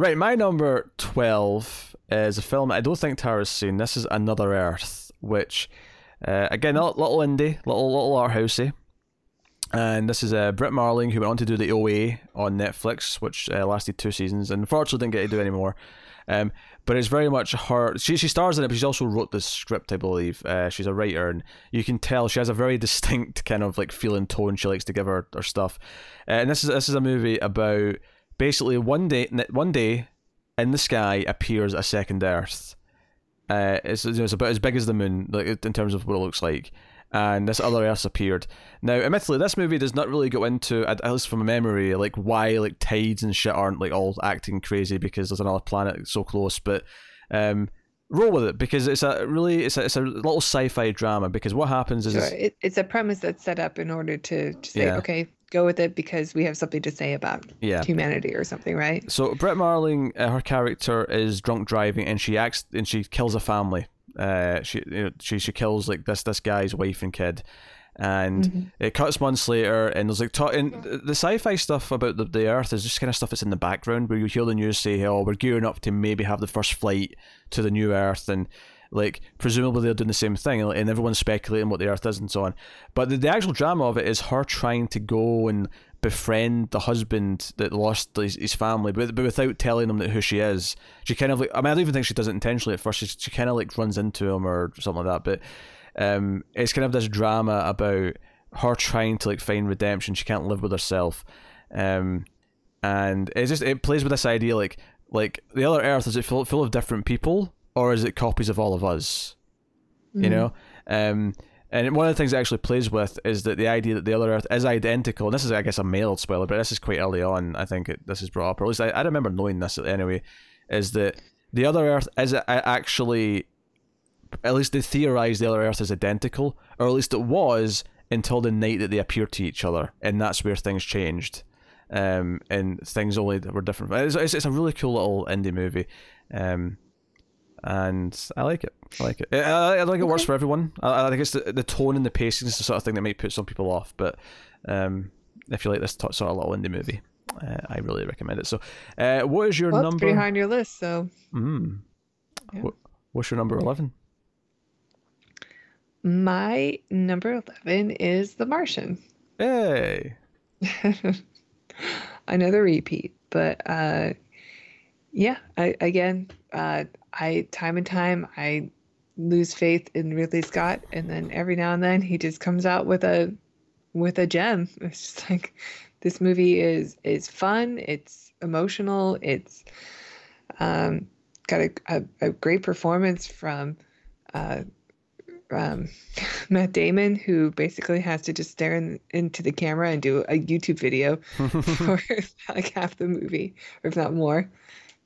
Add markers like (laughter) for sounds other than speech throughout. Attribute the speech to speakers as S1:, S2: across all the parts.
S1: Right, my number 12 is a film I don't think Tara's seen. This is Another Earth, which, uh, again, a little indie, little, little art housey. And this is uh, Brit Marling, who went on to do the OA on Netflix, which uh, lasted two seasons, and unfortunately didn't get to do anymore. Um, but it's very much her. She she stars in it, but she also wrote the script, I believe. Uh, she's a writer, and you can tell she has a very (laughs) distinct kind of like feeling tone she likes to give her, her stuff. Uh, and this is this is a movie about basically one day one day in the sky appears a second Earth. Uh, it's, it's about as big as the moon, like in terms of what it looks like and this other Earth appeared. Now, admittedly, this movie does not really go into, at least from a memory, like why like tides and shit aren't like all acting crazy because there's another planet so close. But um, roll with it because it's a really it's a, it's a little sci-fi drama. Because what happens is
S2: sure. it, it's a premise that's set up in order to, to say, yeah. okay, go with it because we have something to say about yeah. humanity or something, right?
S1: So Brit Marling, uh, her character is drunk driving and she acts and she kills a family uh, she you know, she she kills like this this guy's wife and kid, and mm-hmm. it cuts months later, and there's like ta- and the sci-fi stuff about the, the Earth is just kind of stuff that's in the background where you hear the news say, "Oh, we're gearing up to maybe have the first flight to the new Earth," and like presumably they're doing the same thing, and everyone's speculating what the Earth is and so on. But the, the actual drama of it is her trying to go and befriend the husband that lost his, his family, but, but without telling him that who she is. She kind of like, I mean, I don't even think she does it intentionally at first. She, she kind of like runs into him or something like that. But um, it's kind of this drama about her trying to like find redemption. She can't live with herself. Um, and it's just, it plays with this idea like, like the other Earth, is it full, full of different people or is it copies of all of us? Mm. You know? Um, and one of the things it actually plays with is that the idea that the other Earth is identical. And this is, I guess, a mailed spoiler, but this is quite early on. I think it, this is brought up, or at least I, I remember knowing this anyway. Is that the other Earth is actually, at least they theorize the other Earth is identical, or at least it was until the night that they appeared to each other, and that's where things changed. Um, and things only were different. It's, it's, it's a really cool little indie movie. Um, and I like it. I like it. I, I think it works for everyone. I, I think it's the, the tone and the pacing is the sort of thing that might put some people off. But um, if you like this t- sort of little indie movie, uh, I really recommend it. So, uh, what is your
S2: well,
S1: number?
S2: behind your list, so.
S1: Mm. Yeah. What, what's your number eleven?
S2: My number eleven is The Martian.
S1: Hey. (laughs)
S2: Another repeat, but uh, yeah, I, again, uh, I time and time I lose faith in Ridley Scott, and then every now and then he just comes out with a with a gem. (laughs) It's just like this movie is is fun. It's emotional. It's um, got a, a, a, great performance from uh, um, (laughs) Matt Damon, who basically has to just stare in, into the camera and do a YouTube video (laughs) for like half the movie, or if not more,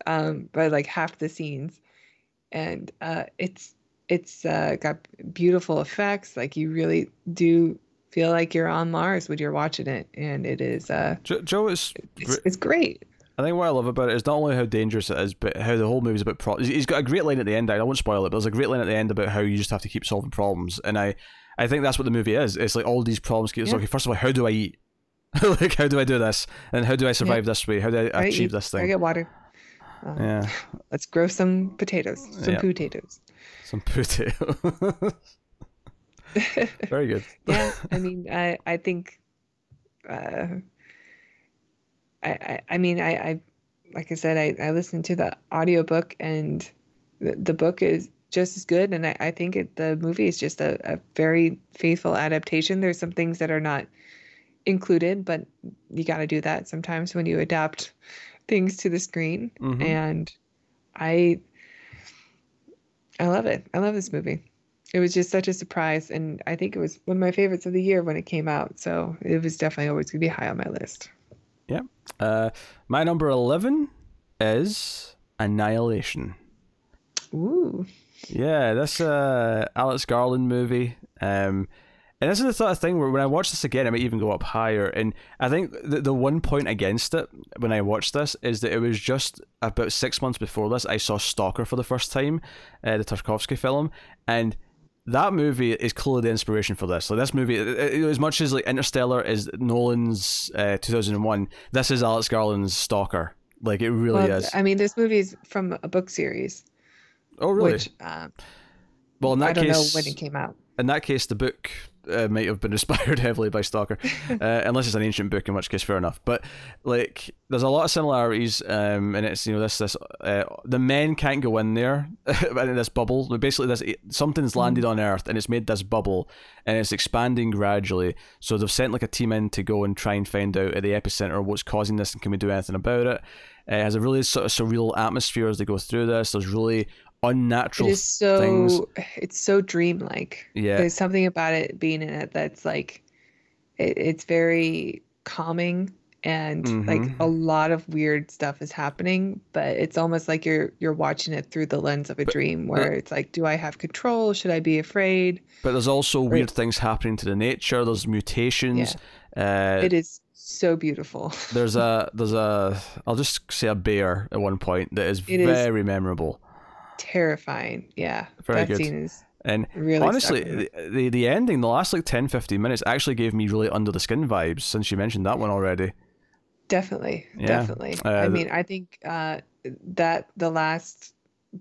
S2: um, by like half the scenes and uh, it's it's uh, got beautiful effects. Like you really do feel like you're on Mars when you're watching it, and it is. Uh,
S1: Joe, Joe is
S2: it's, it's, great.
S1: I think what I love about it is not only how dangerous it is, but how the whole movie is about. Pro- he's got a great line at the end. I won't spoil it, but there's a great line at the end about how you just have to keep solving problems, and I, I think that's what the movie is. It's like all these problems. It's yeah. okay. First of all, how do I eat? (laughs) like how do I do this? And how do I survive yeah. this way? How do I achieve this thing? I
S2: get water.
S1: Um, yeah. (laughs)
S2: Let's grow some potatoes, some potatoes.
S1: Some potatoes. (laughs) Very good. (laughs)
S2: yeah, I mean, I I think, uh, I, I I mean, I I like I said, I I listened to the audiobook and the, the book is just as good, and I I think it, the movie is just a, a very faithful adaptation. There's some things that are not included, but you got to do that sometimes when you adapt things to the screen mm-hmm. and i i love it. I love this movie. It was just such a surprise and i think it was one of my favorites of the year when it came out. So it was definitely always going to be high on my list.
S1: Yeah. Uh my number 11 is annihilation.
S2: Ooh.
S1: Yeah that's uh alex garland movie. Um and this is the sort of thing where when I watch this again, I might even go up higher. And I think the, the one point against it when I watched this is that it was just about six months before this, I saw Stalker for the first time, uh, the Tarkovsky film. And that movie is clearly the inspiration for this. So this movie, as much as like Interstellar is Nolan's uh, 2001, this is Alex Garland's Stalker. Like it really
S2: well,
S1: is.
S2: I mean, this movie is from a book series.
S1: Oh, really?
S2: Which, um,
S1: well, in that
S2: I don't
S1: case,
S2: know when it came out.
S1: In that case, the book uh, might have been (laughs) inspired heavily by Stalker, uh, (laughs) unless it's an ancient book, in which case, fair enough. But like, there's a lot of similarities, um, and it's you know this this uh, the men can't go in there (laughs) in this bubble. Basically, this something's landed on Earth, and it's made this bubble, and it's expanding gradually. So they've sent like a team in to go and try and find out at the epicenter what's causing this, and can we do anything about it? It has a really sort of surreal atmosphere as they go through this. There's really unnatural
S2: it is so
S1: things.
S2: it's so dreamlike
S1: Yeah.
S2: there's something about it being in it that's like it, it's very calming and like
S1: Mhm.
S2: a lot of weird stuff is happening but it's almost like you're you're watching it through the lens of a dream where it's like do i have control should i be afraid
S1: But there's also weird things happening to the nature. There's mutations. Uh,
S2: it is so beautiful
S1: there's a (laughs) there's a I'll just say a bear at one point that is
S2: It is-
S1: very memorable.
S2: Terrifying yeah
S1: Very
S2: that
S1: good.
S2: scene is
S1: And
S2: really
S1: honestly, the, the the ending, the last like 10, 15 minutes actually gave me really under the skin vibes since you mentioned that one already.
S2: Definitely,
S1: Yeah.
S2: definitely.
S1: Uh,
S2: I mean, I think uh, that the last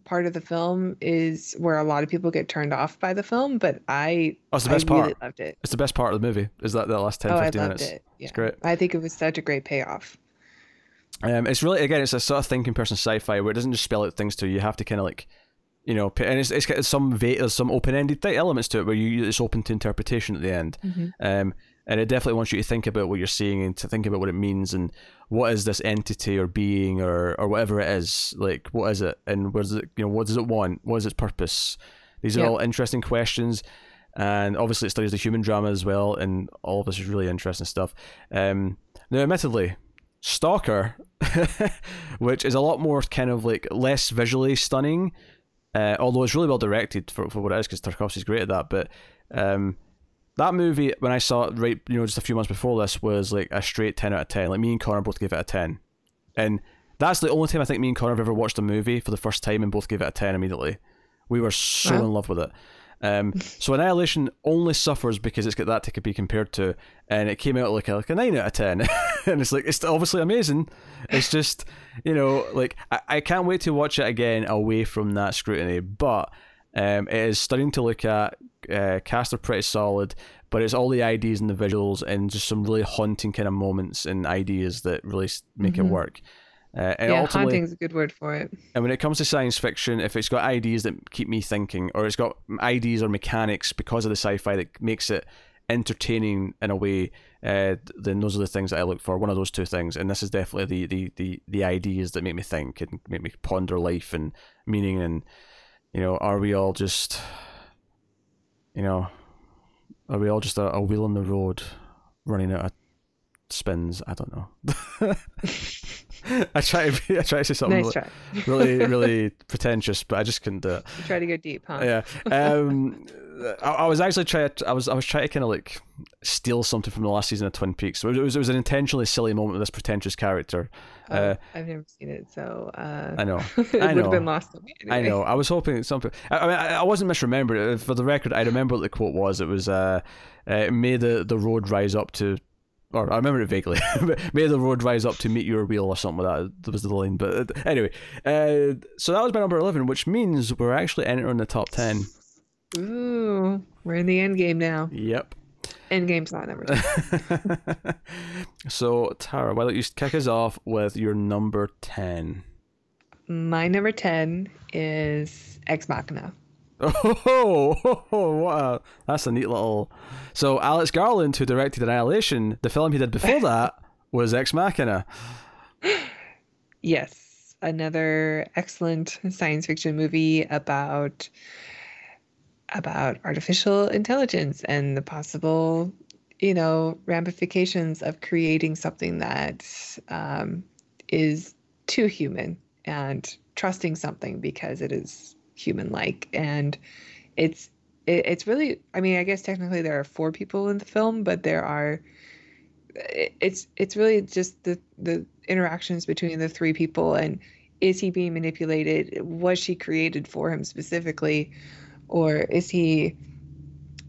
S2: part of the film is where a lot of people get turned off by the film, but I,
S1: Oh, it's the
S2: I
S1: best
S2: really
S1: part.
S2: loved it.
S1: It's the best part of the movie. Is that the last 10,
S2: oh, I
S1: 15
S2: loved
S1: minutes?
S2: it. Yeah.
S1: great.
S2: I think it was such a great payoff.
S1: Um, it's really again, it's a sort of thinking person sci-fi where it doesn't just spell out things to you. You have to kind of like, you know, and it's it's got some va- there's some open-ended elements to it where you it's open to interpretation at the end. Um, and it definitely wants you to think about what you're seeing and to think about what it means and what is this entity or being or or whatever it is. Like, what is it and where does it you know what does it want? What is its purpose? These are
S2: Yeah.
S1: all interesting questions. And obviously, it studies the human drama as well, and all of this is really interesting stuff. Um, now, admittedly, Stalker, (laughs) which is a lot more kind of like less visually stunning, uh, although it's really well directed for, for what it is because Tarkovsky's great at that. But um, that movie, when I saw it right, you know, just a few months before this, was like a straight 10 out of 10. Like me and Connor both gave it a 10. And that's the only time I think me and Connor have ever watched a movie for the first time and both gave it a 10 immediately. We were so
S2: Wow.
S1: in love with it. Um, so Annihilation only suffers because it's got that to be compared to, and it came out like a, like a nine out of ten, (laughs) (laughs) and it's like it's obviously amazing. It's just you know like I, I can't wait to watch it again away from that scrutiny, but um, it is stunning to look at uh, cast are pretty solid, but it's all the ideas and the visuals and just some really haunting kind of moments and ideas that really make it
S2: Mhm.
S1: work. Uh, and
S2: yeah,
S1: ultimately,
S2: haunting's a good word for it.
S1: and when it comes to science fiction, if it's got ideas that keep me thinking, or it's got ideas or mechanics because of the sci-fi that makes it entertaining in a way, uh, then those are the things that I look for. One of those two things, and this is definitely the the the, the ideas that make me think and make me ponder life and meaning, and you know, are we all just, you know, are we all just a, a wheel on the road, running out of spins? I don't know. (laughs) I try to be, I try to say something
S2: Nice
S1: really- really, really (laughs) pretentious, but I just couldn't do it.
S2: You try to go deep, huh?
S1: Yeah. (laughs) Um, I, I was actually trying. To, I was I was trying to kind of like steal something from the last season of Twin Peaks. It was it was, it was an intentionally silly moment with this pretentious character.
S2: Oh,
S1: Uh,
S2: I've never seen it, so uh,
S1: I know.
S2: it
S1: I
S2: would have been lost on me.
S1: I know. I was hoping something. I, I mean, I, I wasn't misremembered. For the record, I remember what the quote was. It was, uh, uh, "May the the road rise up to." Or I remember it vaguely. (laughs) May the road rise up to meet your wheel, or something like that. That was the line. But uh, anyway, uh, so that was my number eleven, which means we're actually entering the top ten.
S2: Ooh, we're in the end game now.
S1: Yep.
S2: End game's not number ten. (laughs)
S1: so Tara, why don't you kick us off with your number ten?
S2: My number ten is Ex Machina.
S1: Oh, (laughs) what a, that's a neat little. So Alex Garland, who directed Annihilation, the film he did before (laughs) that was Ex Machina.
S2: Yes, another excellent science fiction movie about about artificial intelligence and the possible, you know, ramifications of creating something that um, is too human and trusting something because it is human-like. And it's it, it's really i mean i guess technically there are four people in the film but there are it- it's it's really just the the interactions between the three people and is he being manipulated? Was she created for him specifically? Or is he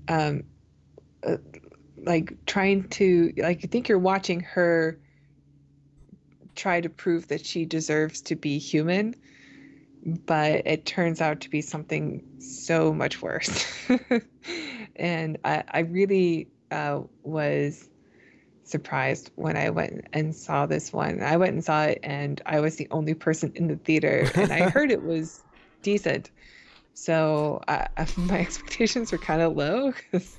S2: um uh, like trying to like you think you're watching her try to prove that she deserves to be human, but it turns out to be something so much worse. (laughs) and I, I really uh, was surprised when I went and saw this one. I went and saw it, and I was the only person in the theater, and I heard it was (laughs) decent. So my (laughs) expectations were kind of low because,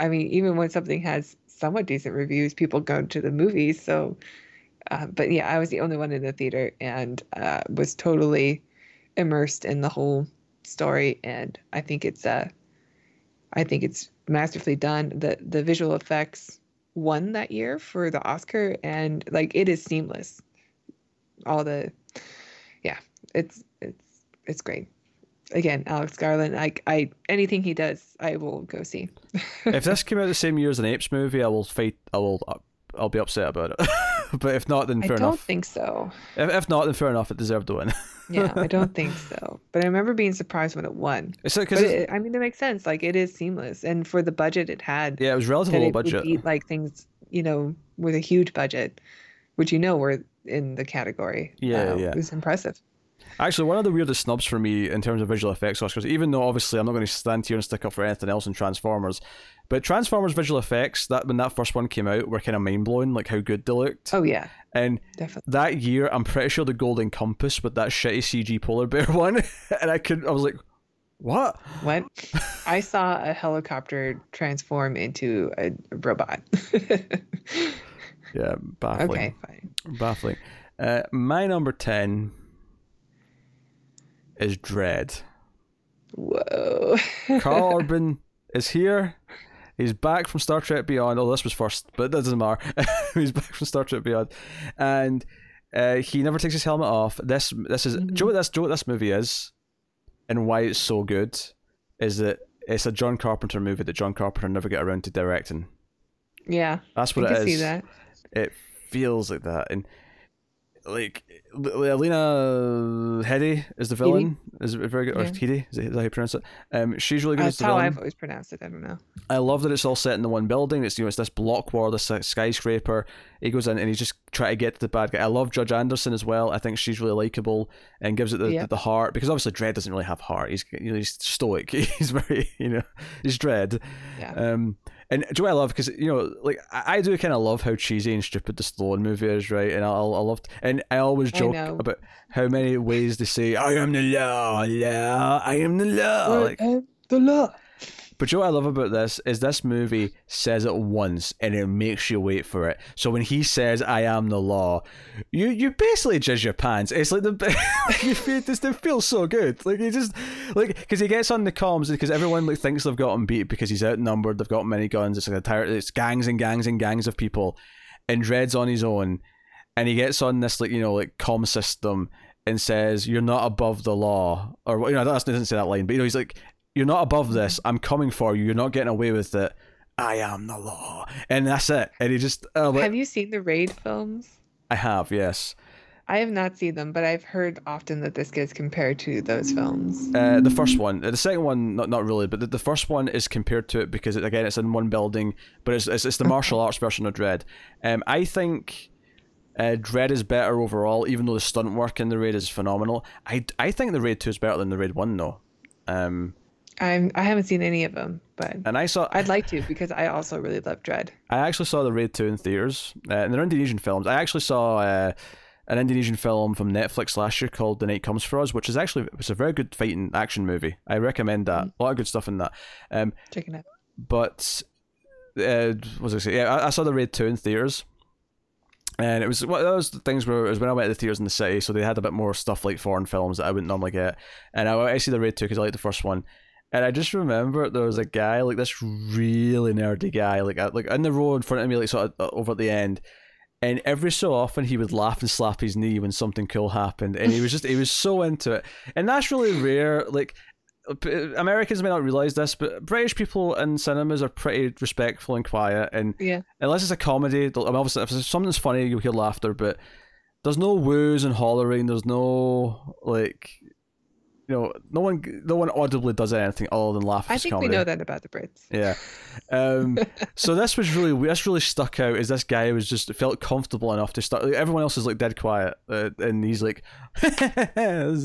S2: I mean, even when something has somewhat decent reviews, people go to the movies. So, uh, but yeah, I was the only one in the theater and uh, was totally immersed in the whole story. And I think it's uh, I think it's masterfully done. the The visual effects won that year for the Oscar, and like it is seamless. All the, yeah, it's it's it's great. Again, Alex Garland. I, I anything he does, I will go see.
S1: if this came out the same year as an Apes movie, I will fight. I will. I'll be upset about it. (laughs) (laughs) but if not, then fair enough. I
S2: don't
S1: enough.
S2: think so.
S1: If, if not, then fair enough. It deserved to win. (laughs)
S2: yeah, I don't think so. But I remember being surprised when it won.
S1: Like,
S2: but it, I mean, it makes sense. Like it is seamless, and for the budget it had.
S1: Yeah, it was relatively low budget.
S2: Beat, like things, you know, with a huge budget, which you know were in the category.
S1: Yeah, uh, yeah.
S2: It was impressive.
S1: Actually, one of the weirdest snubs for me in terms of visual effects Oscars, even though obviously I'm not going to stand here and stick up for anything else in Transformers, but Transformers visual effects that when that first one came out were kind of mind blowing, like how good they looked.
S2: Oh yeah,
S1: and
S2: definitely
S1: that year I'm pretty sure the Golden Compass with that shitty CG polar bear (laughs) one, and I could I was like, what?
S2: What? (laughs) I saw a helicopter transform into a robot. (laughs)
S1: yeah, baffling.
S2: Okay, fine.
S1: Baffling. Uh, my number ten is Dredd.
S2: Whoa.
S1: Karl Urban is here. He's back from Star Trek Beyond. Oh, this was first, but that doesn't matter. (laughs) He's back from Star Trek Beyond, and uh, he never takes his helmet off. This this is. Mm-hmm. Do you know what this? Do you know what this movie is, and why it's so good? Is that it's a John Carpenter movie that John Carpenter never get around to directing.
S2: Yeah,
S1: that's what I
S2: it
S1: is.
S2: See that?
S1: It feels like that, and like Lena Headey is the villain. Headey? Is very good. Or yeah. Headey, is, that how you pronounce it? Um, she's really good.
S2: That's how I've always pronounced it. I don't know.
S1: I love that it's all set in the one building. It's you know it's this block war, this skyscraper. He goes in and he's just trying to get to the bad guy. I love Judge Anderson as well. I think she's really likable and gives it the, yeah. the, the, heart because obviously Dredd doesn't really have heart. He's you know he's stoic. (laughs) He's very you know he's Dredd.
S2: Yeah.
S1: Um, and do I love because you know, like I, I do kind of love how cheesy and stupid the Stallone movie is, right? And I, I love, and I always joke I about how many ways they say, "I am the law, law, I am the law,"
S2: like, the law.
S1: But you know what I love about this is this movie says it once and it makes you wait for it. So when he says "I am the law," you you basically judge your pants. It's like the (laughs) feel this it feels so good. Like he just like because he gets on the comms because everyone like thinks they've got him beat because he's outnumbered. They've got many guns. It's like a entire it's gangs and gangs and gangs of people, and Dredd's on his own, and he gets on this like you know like comm system and says you're not above the law or you know that doesn't say that line but you know he's like you're not above this. I'm coming for you. You're not getting away with it. I am the law, and that's it. And he just
S2: uh, have you seen the Raid films?
S1: I have, yes.
S2: I have not seen them, but I've heard often that this gets compared to those films.
S1: Uh, the first one, the second one, not not really, but the, the first one is compared to it because it, again, it's in one building, but it's it's, it's the (laughs) martial arts version of Dredd. Um, I think. Uh, Dredd is better overall, even though the stunt work in the Raid is phenomenal. I, I think the Raid 2 is better than the Raid 1, though. Um,
S2: I'm I haven't seen any of them, but
S1: and I saw
S2: I'd like to because I also really love Dredd.
S1: I actually saw the Raid two in theaters, uh, and they're Indonesian films. I actually saw uh, an Indonesian film from Netflix last year called The Night Comes for Us, which is actually it's a very good fighting action movie. I recommend that. Mm-hmm. A lot of good stuff in that. Um,
S2: Checking it.
S1: But uh, what was I say? Yeah, I, I saw the Raid two in theaters. And it was one of those things where it was when I went to the theaters in the city, so they had a bit more stuff like foreign films that I wouldn't normally get. And I, I see the Raid 2 because I like the first one. And I just remember there was a guy, like this really nerdy guy, like uh, like in the row in front of me, like sort of uh, over at the end. And every so often he would laugh and slap his knee when something cool happened, and he was just he was so into it. And that's really rare. Like Americans may not realize this, but British people in cinemas are pretty respectful and quiet. And
S2: yeah.
S1: unless it's a comedy, I mean, obviously if something's funny, you'll hear laughter. But there's no woos and hollering. There's no like you know, no one, no one audibly does anything other than laugh.
S2: I think
S1: comedy.
S2: we know that about the Brits.
S1: Yeah. Um, (laughs) so this was really, this really stuck out. Is this guy was just felt comfortable enough to start. Like, everyone else is like dead quiet, uh, and he's like, (laughs) and,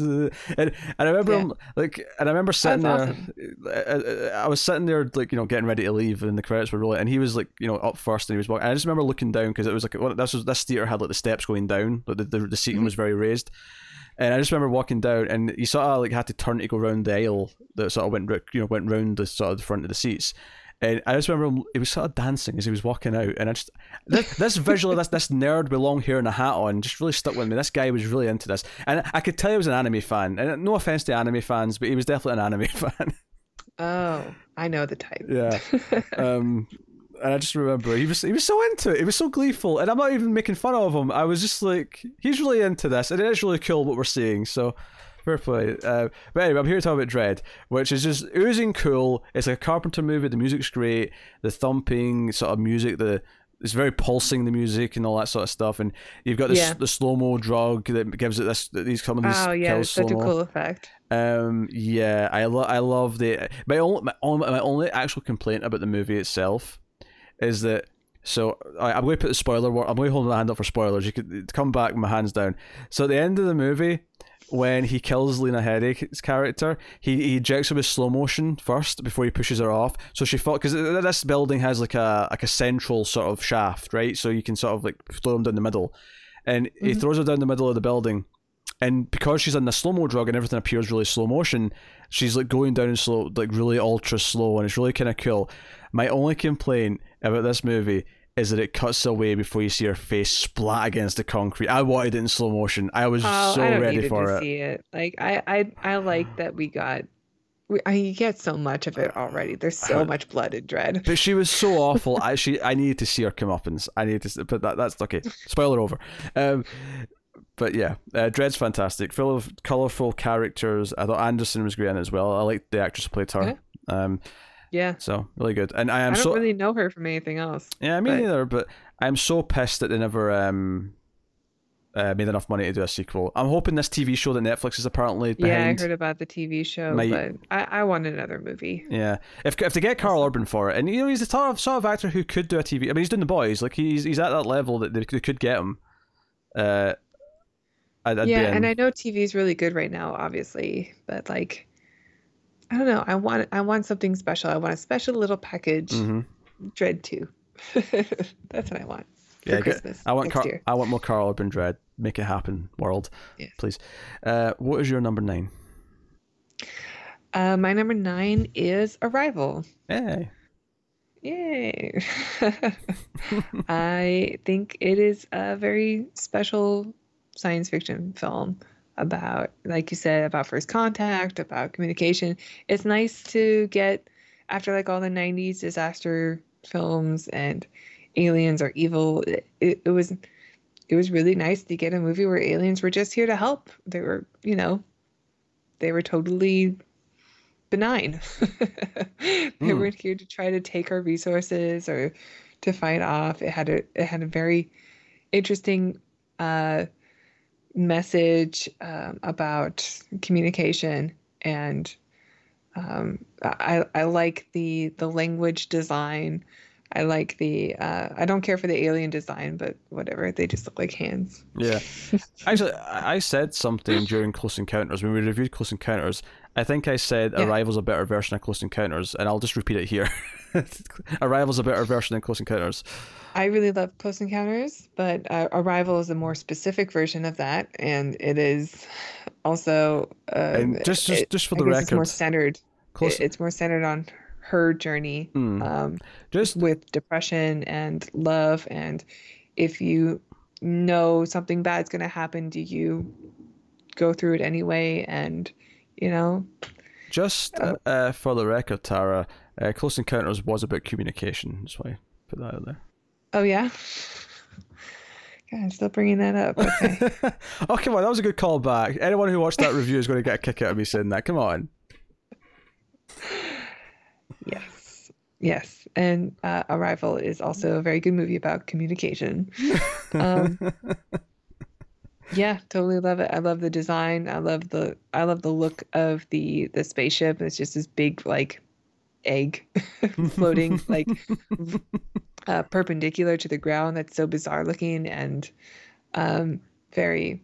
S1: and I remember
S2: Yeah.
S1: him like, and I remember sitting
S2: That's
S1: there. I, I was sitting there like you know getting ready to leave, and the credits were rolling, and he was like you know up first, and he was walking. And I just remember looking down because it was like well, this was this theater had like the steps going down, like the the, the seating was very raised. And I just remember walking down, and you sort of like had to turn to go round the aisle that sort of went, you know, went round the sort of the front of the seats. And I just remember him, he was sort of dancing as he was walking out, and I just this, this visual, this this nerd with long hair and a hat on, just really stuck with me. This guy was really into this, and I could tell he was an anime fan. And no offense to anime fans, but he was definitely an anime (laughs) fan.
S2: Oh, I know the type.
S1: Yeah. (laughs) um, and I just remember he was he was so into it. He was so gleeful, and I'm not even making fun of him. I was just like, he's really into this, and it is really cool what we're seeing. So. Fair play. Uh, but anyway, I'm here to talk about Dredd, which is just oozing cool. It's like a Carpenter movie. The music's great. The thumping sort of music, the it's very pulsing the music and all that sort of stuff. And you've got this,
S2: Yeah.
S1: the slow mo drug that gives it this these some of these
S2: Oh yeah,
S1: kills
S2: such a
S1: slow-mo.
S2: cool effect.
S1: Um, yeah, I love I love the my only my only, my only actual complaint about the movie itself is that so I, I'm going to put the spoiler. I'm going to hold my hand up for spoilers. You could come back, with my hands down. So at the end of the movie, when he kills Lena Headey's character, he he ejects her with slow motion first before he pushes her off. So she fought because this building has like a like a central sort of shaft, right? So you can sort of like throw them down the middle, and he
S2: Mhm.
S1: throws her down the middle of the building. And because she's on the slow mo drug and everything appears really slow motion, she's like going down in slow, like really ultra slow, and it's really kind of cool. My only complaint about this movie is that it cuts away before you see her face splat against the concrete. I wanted it in slow motion. I was
S2: Oh,
S1: so
S2: I
S1: ready for
S2: to
S1: it.
S2: see it. Like I, I, I like that we got. We, I you get so much of it already. There's so
S1: Uh,
S2: much blood and Dredd.
S1: But she was so awful. I she (laughs) I needed to see her comeuppance. I needed to, but that that's okay. Spoiler over. Um, but yeah, uh, Dredd's fantastic, full of colorful characters. I thought Anderson was great in it as well. I liked the actress who played her.
S2: Okay.
S1: Um,
S2: Yeah,
S1: so really good. And I am
S2: I don't
S1: so
S2: really know her from anything else.
S1: yeah, me
S2: but-
S1: neither. But I'm so pissed that they never um. Uh, made enough money to do a sequel. I'm hoping this TV show that Netflix is apparently behind.
S2: Yeah, I heard about the TV show, but I, I want another movie.
S1: Yeah, if if they get Karl Urban for it, and you know he's the sort of sort of actor who could do a TV. I mean, he's doing the boys. Like he's he's at that level that they, they could get him. Uh, I'd, I'd
S2: yeah, and I know TV is really good right now, obviously, but like, I don't know. I want I want something special. I want a special little package.
S1: Mhm.
S2: Dredd two. (laughs) That's what I want for
S1: Yeah,
S2: Christmas
S1: I want Car- I want more Karl Urban Dredd. Make it happen, world.
S2: Yes.
S1: Please. Uh, what is your number nine?
S2: Uh, my number nine is Arrival.
S1: Hey.
S2: Yay! (laughs) I think it is a very special science fiction film about, like you said, about first contact, about communication. It's nice to get after like all the 90s disaster films and aliens are evil. It, it, was it was really nice to get a movie where aliens were just here to help. They were, you know, they were totally benign. (laughs) they
S1: Hmm.
S2: weren't here to try to take our resources or to fight off. It had a it had a very interesting uh, message um, about communication and um, I I like the the language design. I like the uh, I don't care for the alien design, but whatever. They just look like hands.
S1: Yeah. (laughs) Actually, I said something during Close Encounters when we reviewed Close Encounters. I think I said
S2: Yeah.
S1: Arrival's a better version of Close Encounters, and I'll just repeat it here. (laughs) Arrival's a better version than Close Encounters.
S2: I really love Close Encounters, but uh, Arrival is a more specific version of that, and it is also uh,
S1: And just just,
S2: it-
S1: just for the
S2: guess it's more
S1: record,
S2: centered.
S1: Close,
S2: It- it's more centered on her journey
S1: Hmm.
S2: um,
S1: just
S2: with depression and love, and if you know something bad's going to happen, do you go through it anyway? And you know,
S1: Just uh, uh, for the record, Tara, uh, Close Encounters was about communication. That's why I put that out there.
S2: Oh yeah. God, I'm still bringing that up. Okay. (laughs)
S1: oh, come on. That was a good callback. Anyone who watched that review is going to get a kick out of me saying that. Come on.
S2: Yes. Yes. And uh, Arrival is also a very good movie about communication. Um, (laughs) Yeah, totally love it. I love the design. I love the I love the look of the the spaceship. It's just this big like egg (laughs) floating like uh, perpendicular to the ground. That's so bizarre looking and um, very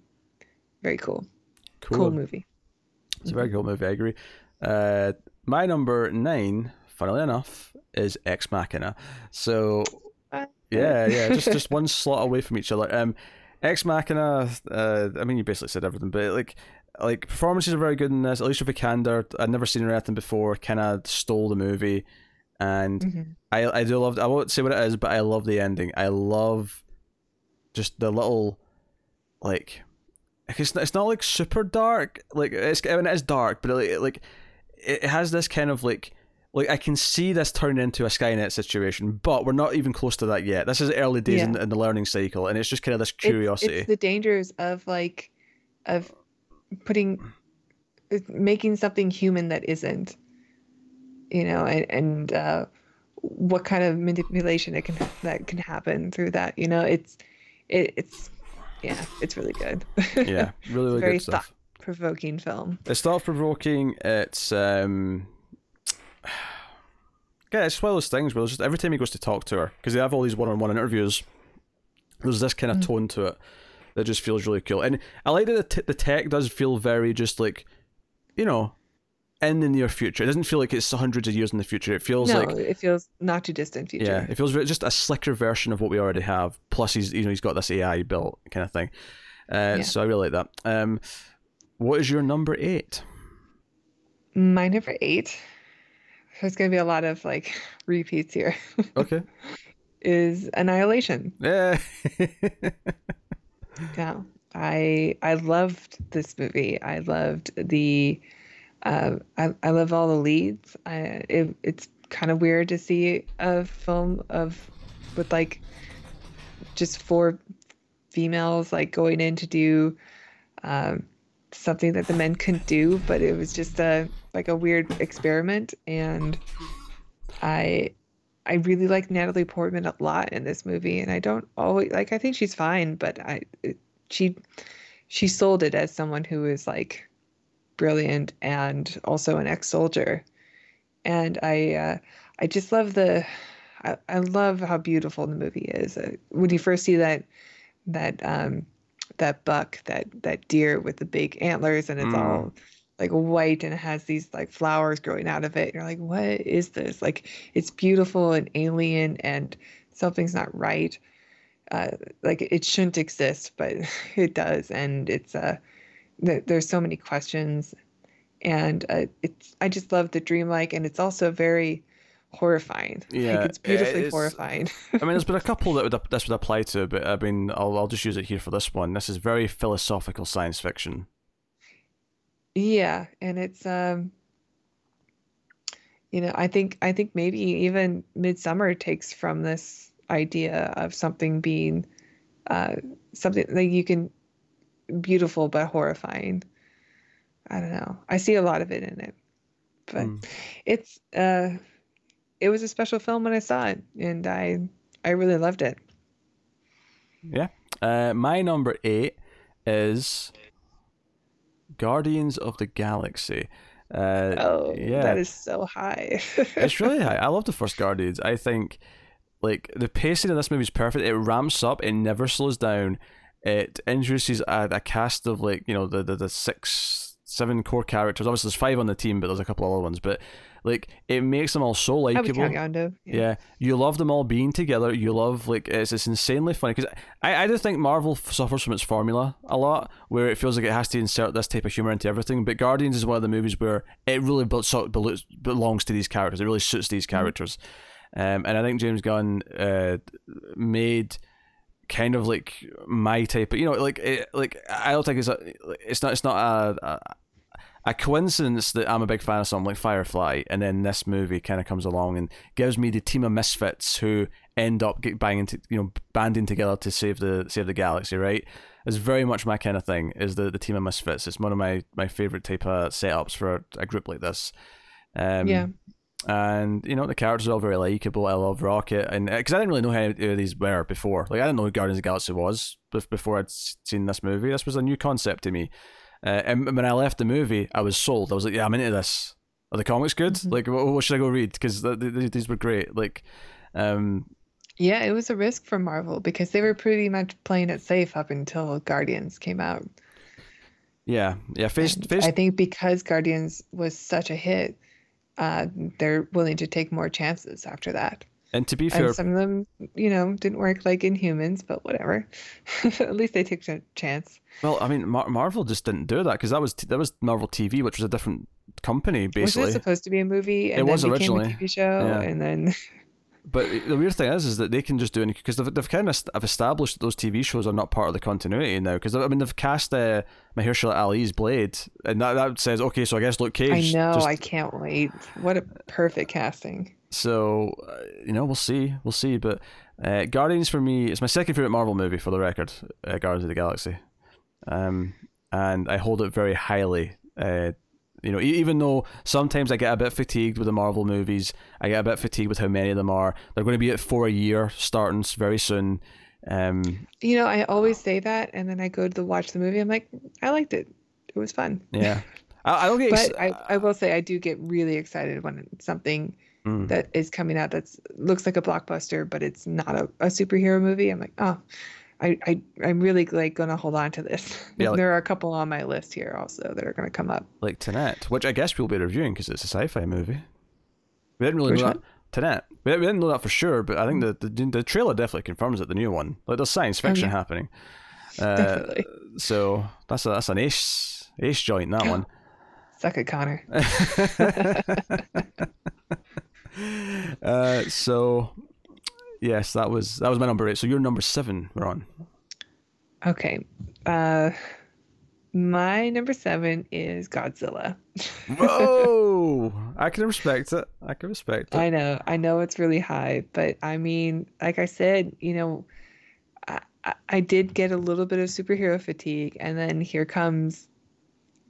S2: very cool. cool. Cool movie.
S1: It's a very cool movie. I agree. Uh, my number nine, funnily enough, is Ex Machina. So yeah, yeah, just just one (laughs) slot away from each other. Um, Ex Machina. Uh, I mean, you basically said everything, but like, like performances are very good in this. Alicia Vikander, I'd never seen her anything before. Kind of stole the movie, and mm-hmm. I I do love. I won't say what it is, but I love the ending. I love just the little, like, it's not, it's not like super dark. Like it's I mean it is dark, but it, like it has this kind of like like I can see this turning into a Skynet situation, but we're not even close to that yet. This is early days yeah. in, in, the learning cycle, and it's just kind of this curiosity.
S2: It's, it's the dangers of like of putting making something human that isn't, you know, and, and uh, what kind of manipulation it can that can happen through that. You know, it's it, it's yeah, it's really good.
S1: yeah, really, (laughs) really
S2: very
S1: good stuff.
S2: Provoking film.
S1: It's thought provoking. It's um yeah, it's one of those things where just every time he goes to talk to her, because they have all these one-on-one interviews, there's this kind of mm. tone to it that just feels really cool. And I like that the, t- the tech does feel very just like, you know, in the near future. It doesn't feel like it's hundreds of years in the future. It feels
S2: no,
S1: like
S2: it feels not too distant future.
S1: Yeah, it feels just a slicker version of what we already have. Plus, he's you know he's got this AI built kind of thing. Uh, yeah. So I really like that. Um, what is your number eight?
S2: My number eight there's going to be a lot of like (laughs) repeats here.
S1: Okay. (laughs)
S2: is Annihilation.
S1: Yeah. (laughs)
S2: yeah. I I loved this movie. I loved the uh, I I love all the leads. I it, it's kind of weird to see a film of with like just four females like going in to do um, something that the men couldn't do, but it was just a like a weird experiment and I I really like Natalie Portman a lot in this movie and I don't always like I think she's fine, but I she she sold it as someone who is like brilliant and also an ex-soldier. And I uh I just love the I, I love how beautiful the movie is. Uh, when you first see that that um that buck, that that deer with the big antlers, and it's mm. all like white and it has these like flowers growing out of it. You're like, what is this? Like, it's beautiful and alien, and something's not right. Uh, like it shouldn't exist, but (laughs) it does, and it's uh, th- there's so many questions, and uh, it's I just love the dreamlike, and it's also very horrifying. Yeah, like, it's beautifully it's, horrifying.
S1: I mean, there's been a (laughs) couple that would this would apply to, but I mean, I'll I'll just use it here for this one. This is very philosophical science fiction.
S2: Yeah, and it's um, you know, I think I think maybe even Midsommar takes from this idea of something being uh something that you can beautiful but horrifying. I don't know. I see a lot of it in it. But mm. it's uh it was a special film when I saw it, and I I really loved it.
S1: Yeah. Uh, my number eight is Guardians of the Galaxy.
S2: Uh, oh, yeah, that is so high. (laughs)
S1: it's really high. I love the first Guardians. I think like the pacing of this movie is perfect. It ramps up. It never slows down. It introduces a, a cast of like you know the, the the six seven core characters. Obviously, there's five on the team, but there's a couple other ones. But like it makes them all so likable.
S2: Yeah.
S1: yeah. you love them all being together. You love like it's it's insanely funny because I I do think Marvel suffers from its formula a lot, where it feels like it has to insert this type of humor into everything. But Guardians is one of the movies where it really belongs to these characters. It really suits these mm-hmm. characters, mm-hmm. um, and I think James Gunn uh, made kind of like my type of you know like it, like I don't think it's a it's not it's not a, a a coincidence that I'm a big fan of something like Firefly, and then this movie kind of comes along and gives me the team of misfits who end up get banging, to, you know, banding together to save the save the galaxy. Right? It's very much my kind of thing. Is the the team of misfits? It's one of my my favorite type of setups for a, a group like this. Um,
S2: yeah.
S1: And you know the characters are all very likable. I love Rocket, and because I didn't really know how any of these were before, like I didn't know who Guardians of the Galaxy was before I'd seen this movie. This was a new concept to me, uh, and when I left the movie, I was sold. I was like, yeah, I'm into this. Are the comics good? Mm-hmm. Like, what, what, should I go read? Because th- th- these were great. Like, um,
S2: yeah, it was a risk for Marvel because they were pretty much playing it safe up until Guardians came out.
S1: Yeah, yeah. Face, face...
S2: I think because Guardians was such a hit, uh, they're willing to take more chances after that.
S1: And to be fair,
S2: and some of them, you know, didn't work like Inhumans, but whatever. (laughs) At least they took a chance.
S1: Well, I mean, Mar- Marvel just didn't do that because that was t- that was Marvel TV, which was a different company, basically.
S2: Was supposed to be a movie? And it was originally a TV show, yeah. and then. (laughs)
S1: but the weird thing is, is that they can just do it because they've, they've kind of have established that those TV shows are not part of the continuity now. Because I mean, they've cast uh, Mahershala Ali's Blade, and that, that says okay. So I guess Luke Cage.
S2: I know. Just... I can't wait. What a perfect casting.
S1: So uh, you know, we'll see, we'll see. But uh, Guardians for me, it's my second favorite Marvel movie for the record. Uh, Guardians of the Galaxy, um, and I hold it very highly. Uh, you know, even though sometimes I get a bit fatigued with the Marvel movies, I get a bit fatigued with how many of them are. They're going to be at four a year starting very soon. Um,
S2: you know, I always say that, and then I go to watch the movie. I'm like, I liked it. It was fun.
S1: Yeah, I, I don't get. (laughs)
S2: but I, I will say I do get really excited when something mm. that is coming out that looks like a blockbuster, but it's not a, a superhero movie. I'm like, oh, I, I I'm really like gonna hold on to this. Yeah, (laughs) like, there are a couple on my list here also that are gonna come up.
S1: Like Tenet, which I guess we'll be reviewing because it's a sci-fi movie. We didn't really Which know one? that. Tenet. We, didn't know that for sure, but I think the, the the trailer definitely confirms it. The new one, like there's science fiction oh, yeah. happening. Uh, definitely. So that's a that's an ace ace joint that one. (gasps)
S2: Suck it, Connor. (laughs)
S1: uh, so yes, that was that was my number eight. So you're number seven, Ron.
S2: Okay. Uh, my number seven is Godzilla. (laughs)
S1: Whoa! I can respect it. I can respect it.
S2: I know. I know it's really high, but I mean, like I said, you know, I, I did get a little bit of superhero fatigue, and then here comes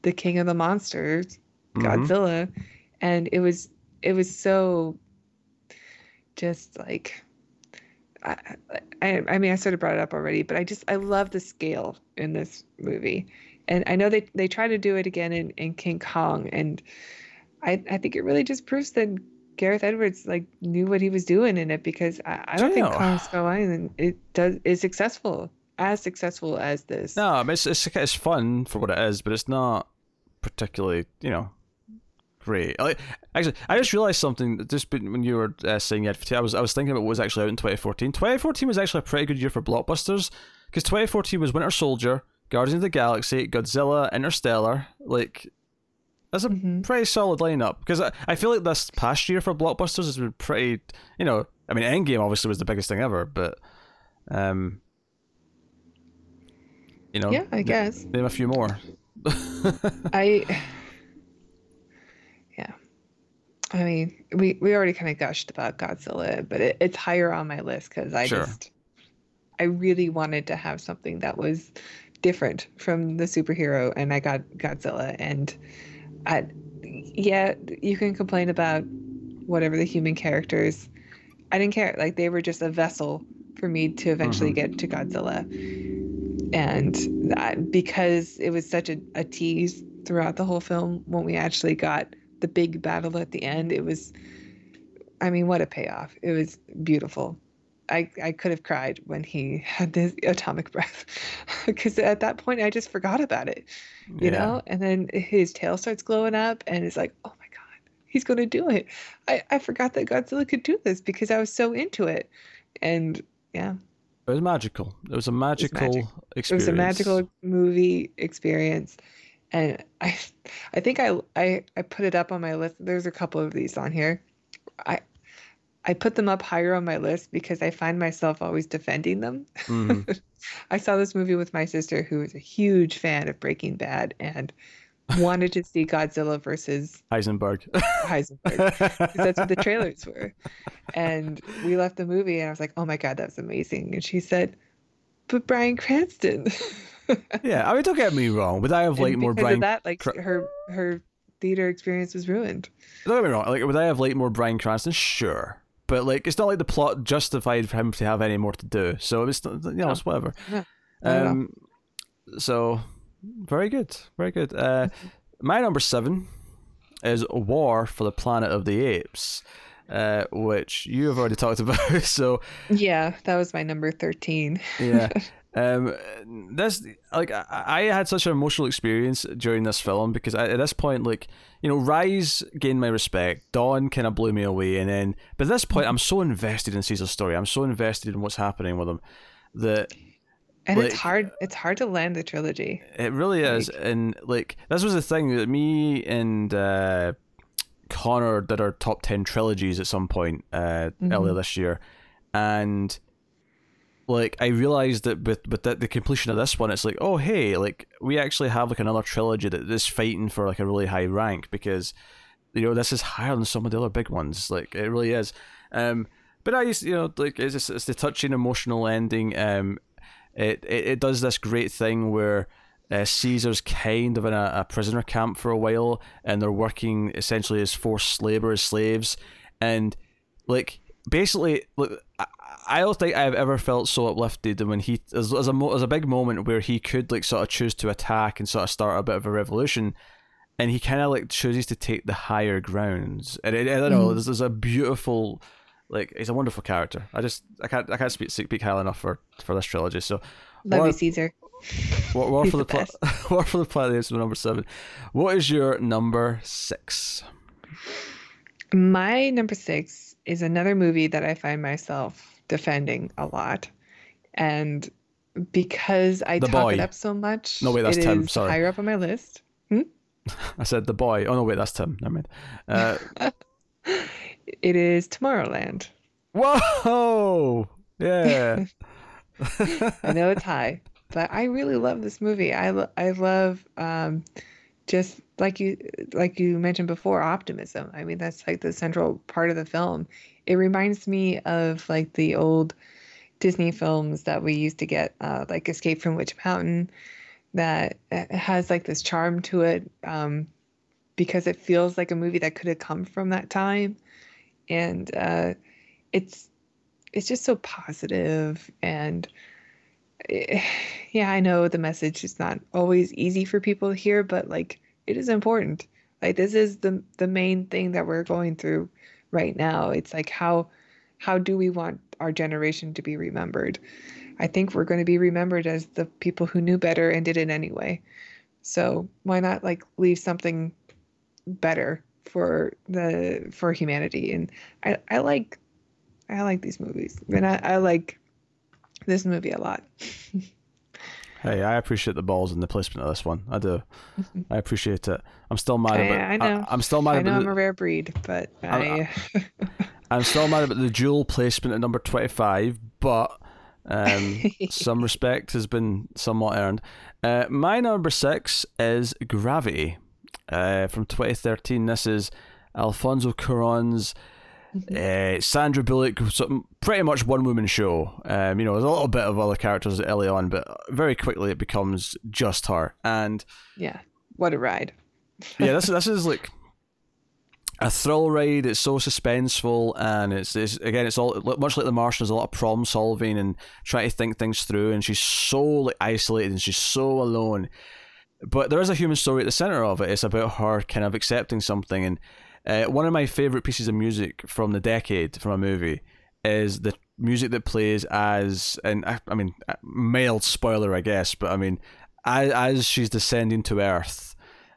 S2: the king of the monsters, mm-hmm. Godzilla, mm-hmm. and it was it was so just like I, I, I mean, I sort of brought it up already, but I just I love the scale in this movie, and I know they they try to do it again in, in King Kong, and I I think it really just proves that Gareth Edwards like knew what he was doing in it because I, I don't think Kong Skull Island it does is successful as successful as this.
S1: No, I mean, it's, it's it's fun for what it is, but it's not particularly you know great. Like, actually, I just realized something. Just when you were uh, saying it, I was I was thinking about what was actually out in 2014. 2014 was actually a pretty good year for blockbusters because 2014 was Winter Soldier, Guardians of the Galaxy, Godzilla, Interstellar. Like, that's a mm-hmm. pretty solid lineup. Because I, I feel like this past year for blockbusters has been pretty. You know, I mean, Endgame obviously was the biggest thing ever, but um, you know,
S2: yeah, I guess
S1: name a few more. (laughs)
S2: I I mean, we, we already kind of gushed about Godzilla, but it, it's higher on my list because I sure. just, I really wanted to have something that was different from the superhero, and I got Godzilla. And I, yeah, you can complain about whatever the human characters. I didn't care. Like they were just a vessel for me to eventually mm-hmm. get to Godzilla. And that, because it was such a, a tease throughout the whole film, when we actually got the big battle at the end, it was, I mean, what a payoff. It was beautiful. I, I could have cried when he (laughs) had this atomic breath (laughs) because at that point I just forgot about it, you yeah. know? And then his tail starts glowing up and it's like, oh my God, he's going to do it. I, I forgot that Godzilla could do this because I was so into it. And yeah.
S1: It was magical. It was a magical it was experience. It was
S2: a magical movie experience and (laughs) I I think I I I put it up on my list. There's a couple of these on here. I I put them up higher on my list because I find myself always defending them. Mm-hmm. (laughs) I saw this movie with my sister who is a huge fan of Breaking Bad and (laughs) wanted to see Godzilla versus
S1: Heisenberg.
S2: Heisenberg. that's what the trailers were. And we left the movie and I was like, "Oh my god, that's amazing." And she said, "But Bryan Cranston."
S1: Yeah, I mean, don't get me wrong, but I have like more Brian. brain.
S2: that, like her her theater experience was ruined.
S1: Don't get me wrong. Like, would I have liked more Bryan Cranston? Sure, but like, it's not like the plot justified for him to have any more to do. So it's you know, it's whatever.
S2: Yeah.
S1: Um, so very good, very good. Uh, my number seven is War for the Planet of the Apes, uh, which you have already talked (laughs) about. so
S2: Yeah, that was my number 13.
S1: yeah. (laughs) Um, this like I, I had such an emotional experience during this film because I, at this point, like you know, Rise gained my respect, Dawn kind of blew me away, and then but at this point, I'm so invested in Caesar's story. I'm so invested in what's happening with him that
S2: and
S1: Like-
S2: it's hard it's hard to land the trilogy.
S1: It really is, and like this was the thing that me and uh, Connor did our top ten trilogies at some point uh, earlier this year, and like I realized that with with the, the completion of this one, it's like oh hey, like we actually have like another trilogy that is fighting for like a really high rank because you know this is higher than some of the other big ones. Like it really is. Um, but I used you know like it's it's the touching emotional ending. Um, it, it it does this great thing where uh, Caesar's kind of in a, a prisoner camp for a while, and they're working essentially as forced labor as slaves, and like basically, look, I, I don't think I've ever felt so uplifted and when he as, as a as a big moment where he could like sort of choose to attack and sort of start a bit of a revolution, and he kind of like chooses to take the higher grounds, and it, I don't know, mm-hmm. there's, there's a beautiful. Like he's a wonderful character. I just I can't I can't speak speak highly enough for for this trilogy. So
S2: Love
S1: War-
S2: you, Caesar.
S1: War, War (laughs) for the,
S2: the
S1: pla-. (laughs) War for the Planet of the Apes was number seven. What is your number six?
S2: My number six is another movie that I find myself defending a lot. And because I
S1: The
S2: talk
S1: Boy.
S2: it up so much,
S1: No, wait, that's
S2: it
S1: Tim,
S2: is
S1: sorry.
S2: higher up on my list. (laughs)
S1: I said the boy. Oh no, wait, that's Tim. Never mind. Uh, (laughs)
S2: It is Tomorrowland.
S1: whoa! Yeah. (laughs)
S2: I know it's high, but I really love this movie. I lo- I love um, just like you like you mentioned before, optimism. I mean, that's like the central part of the film. It reminds me of like the old Disney films that we used to get, uh, like Escape from Witch Mountain, that uh, has like this charm to it um, because it feels like a movie that could have come from that time, and uh, it's it's just so positive and Eh, (sighs) yeah, I know the message is not always easy for people hear, but like it is important. Like this is the the main thing that we're going through right now. It's like how how do we want our generation to be remembered? I think we're going to be remembered as the people who knew better and did it anyway. So why not like leave something better for the for humanity? And I I like I like these movies, and I, I like this movie a lot. (laughs)
S1: hey, I appreciate the balls and the placement of this one. I do. (laughs) I appreciate it. I'm still mad
S2: I-
S1: about.
S2: I know.
S1: I, am still mad
S2: I know
S1: about.
S2: I'm
S1: The,
S2: a rare breed, but I, (laughs)
S1: I'm still mad about the dual placement at number 25, but um, some respect has been somewhat earned. Uh, my number six is Gravity uh, from 2013. This is Alfonso Cuarón's uh, Sandra Bullock, so pretty much one woman show. Um, you know, there's a little bit of other characters early on, but very quickly it becomes just her. And
S2: yeah, what a ride! (laughs)
S1: yeah, this this is like a thrill ride. It's so suspenseful, and it's, it's again, it's all much like The Martian. There's a lot of problem solving and trying to think things through. And she's so like isolated and she's so alone. But there is a human story at the center of it. It's about her kind of accepting something. And uh, one of my favorite pieces of music from the decade from a movie is the music that plays as, and I, I mean, mild spoiler, I guess, but I mean, as, as she's descending to Earth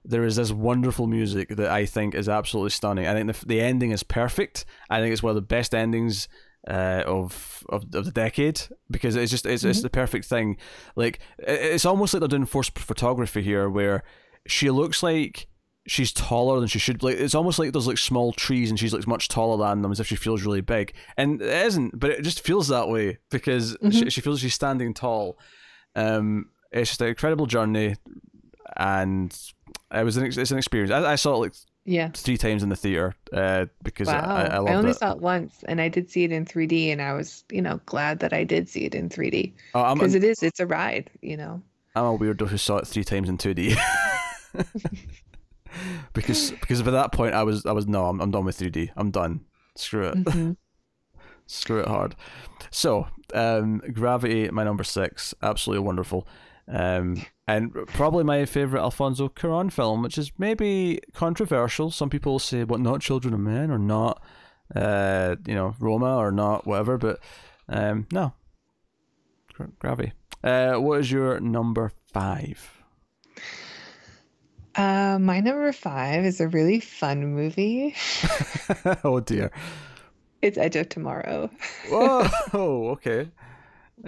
S1: there is this wonderful music that I think is absolutely stunning. I think the, the ending is perfect. I think it's one of the best endings uh, of, of of the decade because it's just it's, it's the perfect thing. Like it's almost like they're doing forced photography here, where she looks like she's taller than she should. Like it's almost like there's like small trees and she's like much taller than them, as if she feels really big, and it isn't. But it just feels that way because she, she feels she's standing tall. Um, it's just an incredible journey, and it was an ex- it's an experience. I, I saw it like
S2: Yeah.
S1: three times in the theater uh, because
S2: Wow.
S1: I, I
S2: I, only
S1: it.
S2: saw it once, and I did see it in 3D, and I was, you know, glad that I did see it in 3D
S1: Oh,
S2: because it is, it's a ride, you know.
S1: I'm a weirdo who saw it three times in 2D. (laughs) (laughs) (laughs) because because by that point I was I was no I'm, I'm done with 3D. I'm done. Screw it. Mm-hmm. (laughs) Screw it hard. So, um, Gravity, my number six, absolutely wonderful. Um, and probably my favorite Alfonso Cuarón film, which is maybe controversial. Some people say, "What, not Children of Men, or not, uh, you know, Roma, or not whatever." But um, no, Gravity. Uh, what is your number five?
S2: Uh, my number five is a really fun movie. (laughs) (laughs)
S1: oh dear.
S2: It's Edge of Tomorrow.
S1: Whoa, (laughs) okay.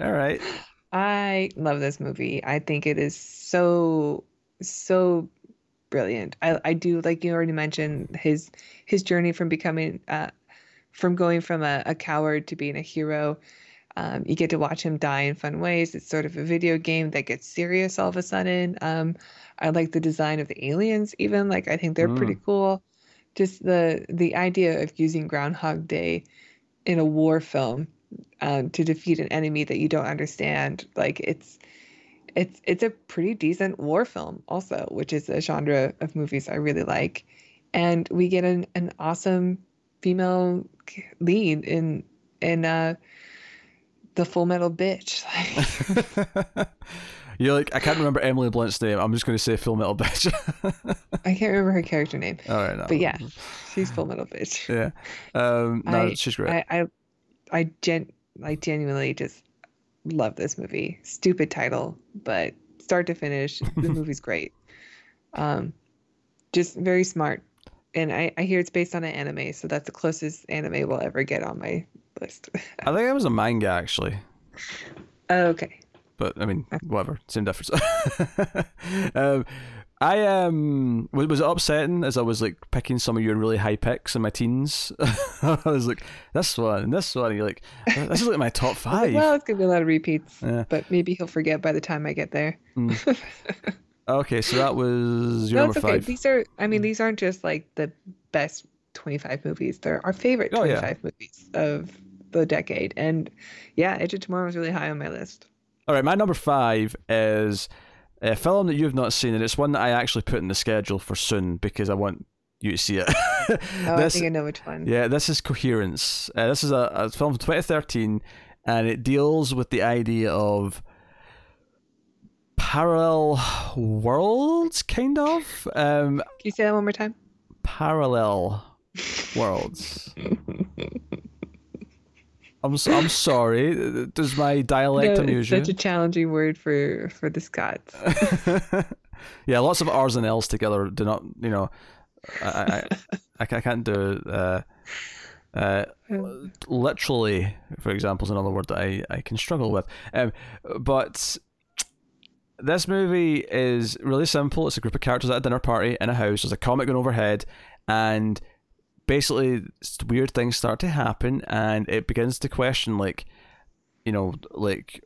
S1: All right.
S2: I love this movie. I think it is so so brilliant. I I do like you already mentioned his his journey from becoming uh from going from a, a coward to being a hero. Um, you get to watch him die in fun ways. It's sort of a video game that gets serious all of a sudden. Um, I like the design of the aliens, even like I think they're mm. pretty cool. Just the the idea of using Groundhog Day in a war film um, to defeat an enemy that you don't understand, like it's it's it's a pretty decent war film also, which is a genre of movies I really like. And we get an, an awesome female lead in in uh the Full Metal Bitch. (laughs)
S1: You're like, I can't remember Emily Blunt's name. I'm just going to say Full Metal Bitch. (laughs)
S2: I can't remember her character name.
S1: All right, no.
S2: But yeah, she's Full Metal Bitch. (laughs)
S1: Yeah, um, no, I, she's great.
S2: I, I, I gen, I genuinely just love this movie. Stupid title, but start to finish, the movie's great. Um, just very smart, and I, I hear it's based on an anime, so that's the closest anime we'll ever get on my list.
S1: I think it was a manga actually.
S2: okay.
S1: But I mean, whatever, same difference. (laughs) um, I um was, was it upsetting as I was like picking some of your really high picks in my teens. (laughs) I was like, this one and this one. And you're like, this is like my top (laughs) five.
S2: Well, it's gonna be a lot of repeats, yeah. but maybe he'll forget by the time I get there. Mm.
S1: okay, so that was your no, number okay. five.
S2: These are, I mean, these aren't just like the best 25 movies. They're our favorite 25 oh, yeah. movies of the decade. And yeah, Edge of Tomorrow was really high on my list.
S1: All right, my number five is a film that you've not seen, and it's one that I actually put in the schedule for soon because I want you to see it. (laughs)
S2: oh, this, I think I know which one.
S1: Yeah, this is Coherence. Uh, this is a, a film from 2013, and it deals with the idea of parallel worlds, kind of. Um, Can
S2: you say that one more time?
S1: Parallel worlds. (laughs) I'm I'm sorry. Does my dialect no, amuse
S2: you? Such a challenging word for for the Scots. (laughs)
S1: yeah, lots of R's and L's together do not. You know, I I, I, I can't do. Uh, uh, literally, for example, is another word that I, I can struggle with. Um, but this movie is really simple. It's a group of characters at a dinner party in a house. There's a comet going overhead, and basically weird things start to happen and it begins to question like you know like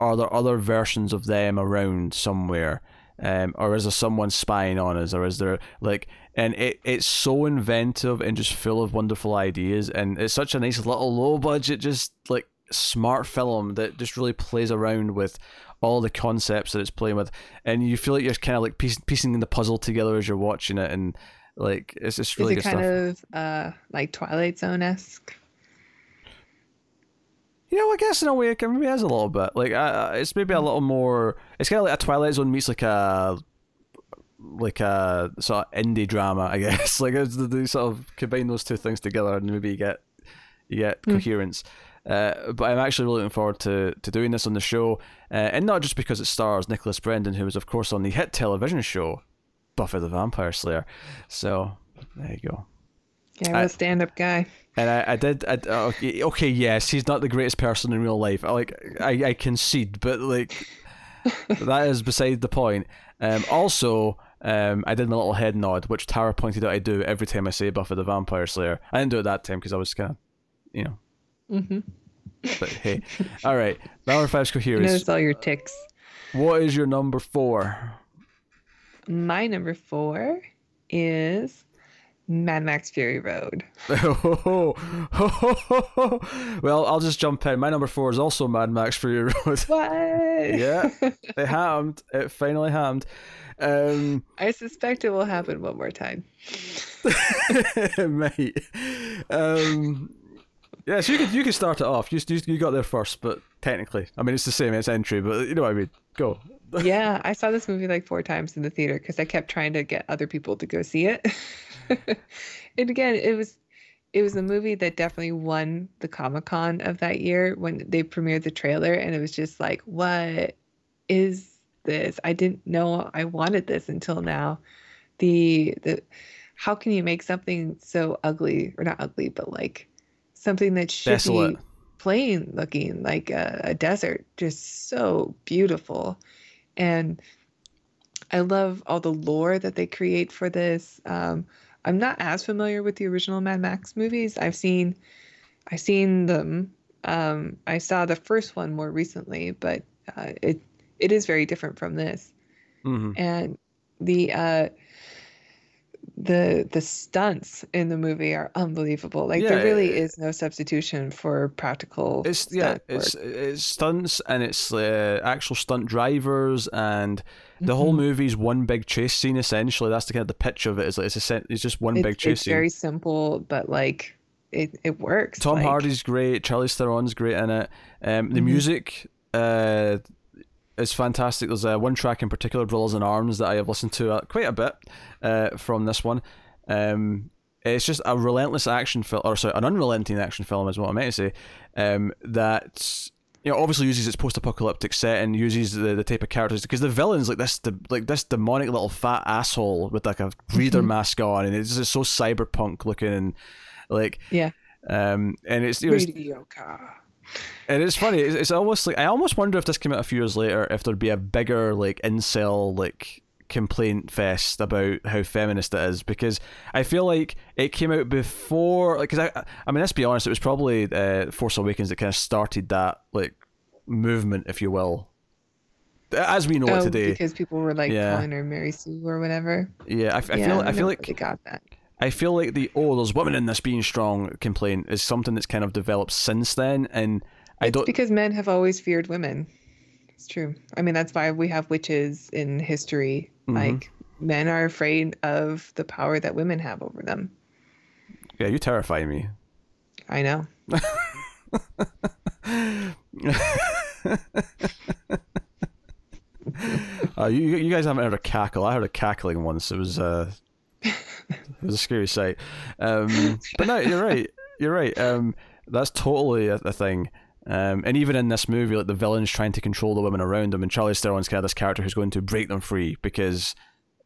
S1: are there other versions of them around somewhere? Um, or is there someone spying on us? Or is there like and it, it's so inventive and just full of wonderful ideas and it's such a nice little low budget just like smart film that just really plays around with all the concepts that it's playing with. And you feel like you're kind of like piecing, piecing the puzzle together as you're watching it and like it's just really
S2: Is it kind stuff. of uh like Twilight Zone esque?
S1: You know, I guess in a way it maybe has a little bit. Like uh, it's maybe a hmm. little more. It's kind of like a Twilight Zone meets like a like a sort of indie drama, I (laughs) guess. like it's the, sort of combine those two things together, and maybe you get you get mm. coherence. Uh, but I'm actually really looking forward to, to doing this on the show, uh, and not just because it stars Nicholas Brendon, who was of course on the hit television show Buffy the Vampire Slayer. So there you go.
S2: Yeah, I'm a stand-up guy.
S1: And I, I did. I, okay, okay, yes, he's not the greatest person in real life. I, like, I, I concede, but like, (laughs) that is beside the point. Um, also, um, I did my little head nod, which Tara pointed out I do every time I say Buffy the Vampire Slayer. I didn't do it that time because I was kind of, you know.
S2: Mm-hmm.
S1: But hey, all right. Number five's coherence.
S2: Notice all your ticks.
S1: What is your number four?
S2: My number four is Mad Max Fury Road. (laughs)
S1: well, I'll just jump in. My number four is also Mad Max Fury Road. (laughs)
S2: What?
S1: yeah, (laughs) it happened. It finally happened. Um,
S2: I suspect it will happen one more time.
S1: mate. Um, yeah, so you could you could start it off. You, you you got there first, but technically, I mean, it's the same. It's entry, but you know what I mean. Go.
S2: Yeah, I saw this movie like four times in the theater because I kept trying to get other people to go see it. (laughs) and again, it was it was a movie that definitely won the Comic Con of that year when they premiered the trailer, and it was just like, what is this? I didn't know I wanted this until now. The the how can you make something so ugly or not ugly, but like something that should Desolate. be plain looking like a, a desert, just so beautiful, and I love all the lore that they create for this. Um, I'm not as familiar with the original Mad Max movies. I've seen, I've seen them. Um, I saw the first one more recently, but uh, it it is very different from this. Mm-hmm. And the uh, the the stunts in the movie are unbelievable. Like yeah, there really is no substitution for practical.
S1: It's yeah, it's it's stunts and it's uh, actual stunt drivers and the mm-hmm. whole movie's one big chase scene. Essentially, that's the kind of the pitch of it. Is like it's a it's just one big chase
S2: it's
S1: scene.
S2: very simple, but like it it works.
S1: Tom
S2: like...
S1: Hardy's great. Charlize Theron's great in it. Um, the mm-hmm. music. Uh, is fantastic. There's uh, one track in particular, Brothers in Arms, that I have listened to uh, quite a bit uh, from this one. Um, it's just a relentless action film, or sorry, an unrelenting action film is what I meant to say. Um, that you know obviously uses its post-apocalyptic setting, uses the, the type of characters because the villains like this, the, like this demonic little fat asshole with like a reader mm-hmm. mask on, and it's just so cyberpunk looking, and like
S2: yeah.
S1: Um, and it's you know, mediocre and it's funny. It's, it's almost like I almost wonder if this came out a few years later, if there'd be a bigger like incel like complaint fest about how feminist it is because I feel like it came out before like because I I mean let's be honest it was probably uh, Force Awakens that kind of started that like movement if you will as we know oh, it today
S2: because people were like yeah. calling her Mary Sue or whatever
S1: yeah I, I yeah, feel I, I feel like
S2: they got that
S1: I feel like the oh, there's women in this being strong complaint is something that's kind of developed since then, and I
S2: it's
S1: don't
S2: because men have always feared women. It's true. I mean, that's why we have witches in history. Mm-hmm. Like men are afraid of the power that women have over them.
S1: Yeah, you terrify me.
S2: I know. (laughs)
S1: uh, you you guys haven't heard a cackle. I heard a cackling once. It was uh, it was a scary sight. Um, but no, you're right. You're right. Um, that's totally a, a thing. Um, and even in this movie, like the villain's trying to control the women around him, and Charlize Theron's kind of this character who's going to break them free because,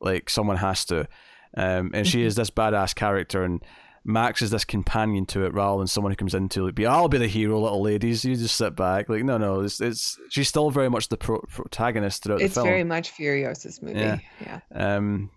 S1: like, someone has to. Um, and she mm-hmm. is this badass character, and Max is this companion to it rather than someone who comes into like, be I'll be the hero, little ladies. You just sit back. Like, no, no, it's, it's she's still very much the pro- protagonist throughout
S2: it's
S1: the film.
S2: It's very much Furiosa's movie. Yeah. yeah.
S1: Um,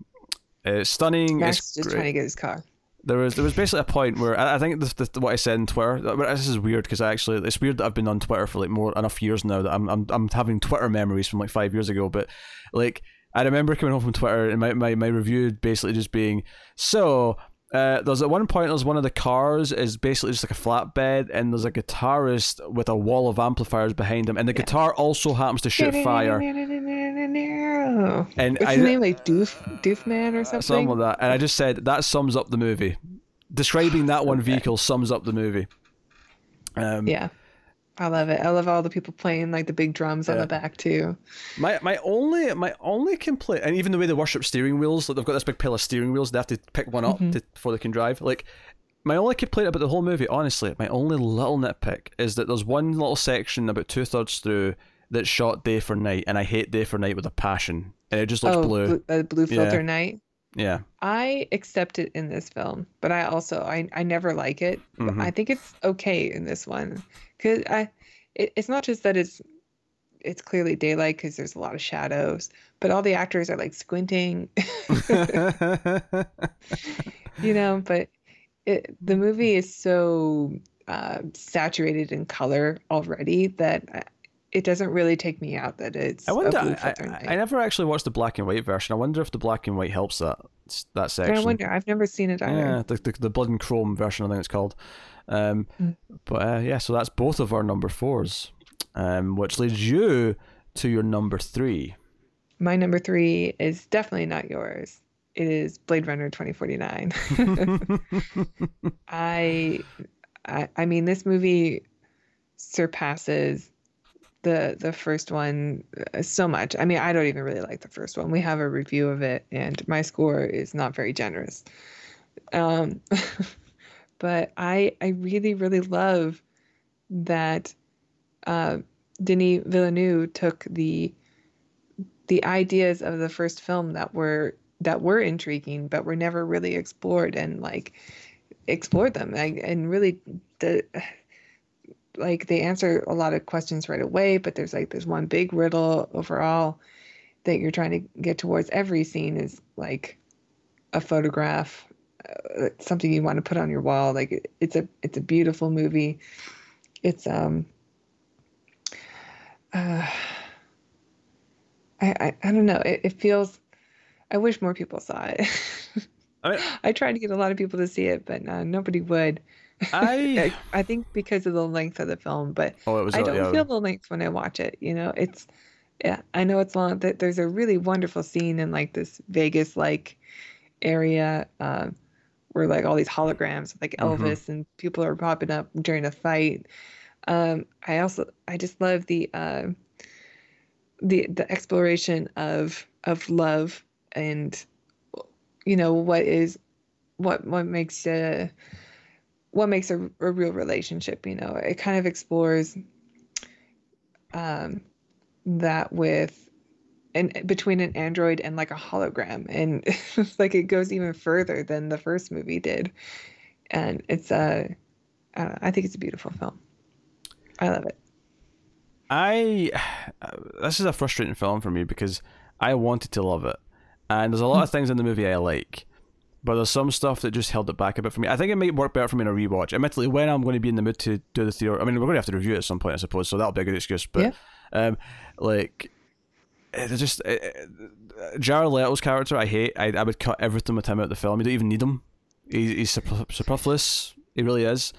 S1: it's stunning.
S2: Max just great. trying to get his car.
S1: There was there was basically a point where I, I think this, this what I said on Twitter. This is weird because actually it's weird that I've been on Twitter for like more enough years now that I'm I'm I'm having Twitter memories from like five years ago. But like I remember coming home from Twitter and my, my, my review basically just being so uh, there's at one point there's one of the cars is basically just like a flatbed and there's a guitarist with a wall of amplifiers behind him and the yeah. guitar also happens to shoot fire.
S2: And What's I, his name like Doof Doofman or something
S1: something? like that. And I just said that sums up the movie. Describing that one okay. vehicle sums up the movie.
S2: Um, yeah I love it. I love all the people playing like the big drums yeah. on the back too.
S1: My my only my only complaint, and even the way they worship steering wheels, like they've got this big pile of steering wheels, they have to pick one up mm-hmm. to, before they can drive. Like my only complaint about the whole movie, honestly, my only little nitpick is that there's one little section about two thirds through that's shot day for night, and I hate day for night with a passion, and it just looks
S2: oh,
S1: blue.
S2: blue, uh, blue filter yeah. night.
S1: Yeah.
S2: I accept it in this film, but I also I, I never like it. Mm-hmm. I think it's okay in this one because I it, it's not just that it's it's clearly daylight because there's a lot of shadows, but all the actors are like squinting. (laughs) you know, but it, the movie is so uh, saturated in color already that it doesn't really take me out that it's.
S1: I wonder. I, I, I, never actually watched the black and white version. I wonder if the black and white helps that that section.
S2: I wonder. I've never seen it either.
S1: Yeah, the, the, the blood and chrome version. I think it's called. Um, mm. But uh, yeah, so that's both of our number fours, um, which leads you to your number three.
S2: My number three is definitely not yours. It is Blade Runner 2049. (laughs) (laughs) I, I, I mean, this movie surpasses the the first one uh, so much. I mean, I don't even really like the first one. We have a review of it, and my score is not very generous. Um, (laughs) but I I really really love that uh, Denis Villeneuve took the the ideas of the first film that were that were intriguing but were never really explored and like explored them and, and really the like they answer a lot of questions right away but there's like there's one big riddle overall that you're trying to get towards every scene is like a photograph uh, something you want to put on your wall like it's a it's a beautiful movie it's um uh I, I, I don't know. It, it feels. I wish more people saw it. (laughs) I, mean, I tried to get a lot of people to see it, but uh, nobody would. I I think because of the length of the film, but oh, was, I don't yeah. feel the length when I watch it. You know, it's yeah. I know it's long. That there's a really wonderful scene in like this Vegas like area uh, where like all these holograms, like mm-hmm. Elvis, mm-hmm. and people are popping up during a fight. Um, I also I just love the uh, the the exploration of of love and you know what is what what makes a what makes a, a real relationship you know it kind of explores um that with and between an android and like a hologram. And (laughs) like it goes even further than the first movie did. And it's a uh, I think it's a beautiful film. I love it.
S1: I (sighs) this is a frustrating film for me because I wanted to love it, and there's a lot of things in the movie I like, but there's some stuff that just held it back a bit for me. I think it might work better for me in a rewatch. Admittedly, when I'm going to be in the mood to do the theory, I mean, we're going to have to review it at some point, I suppose, so that'll be a good excuse. But yeah. um, like, it's just it, Jared Leto's character. I hate. I I would cut everything with him out of the film. You don't even need him. He, he's superfluous. He really is.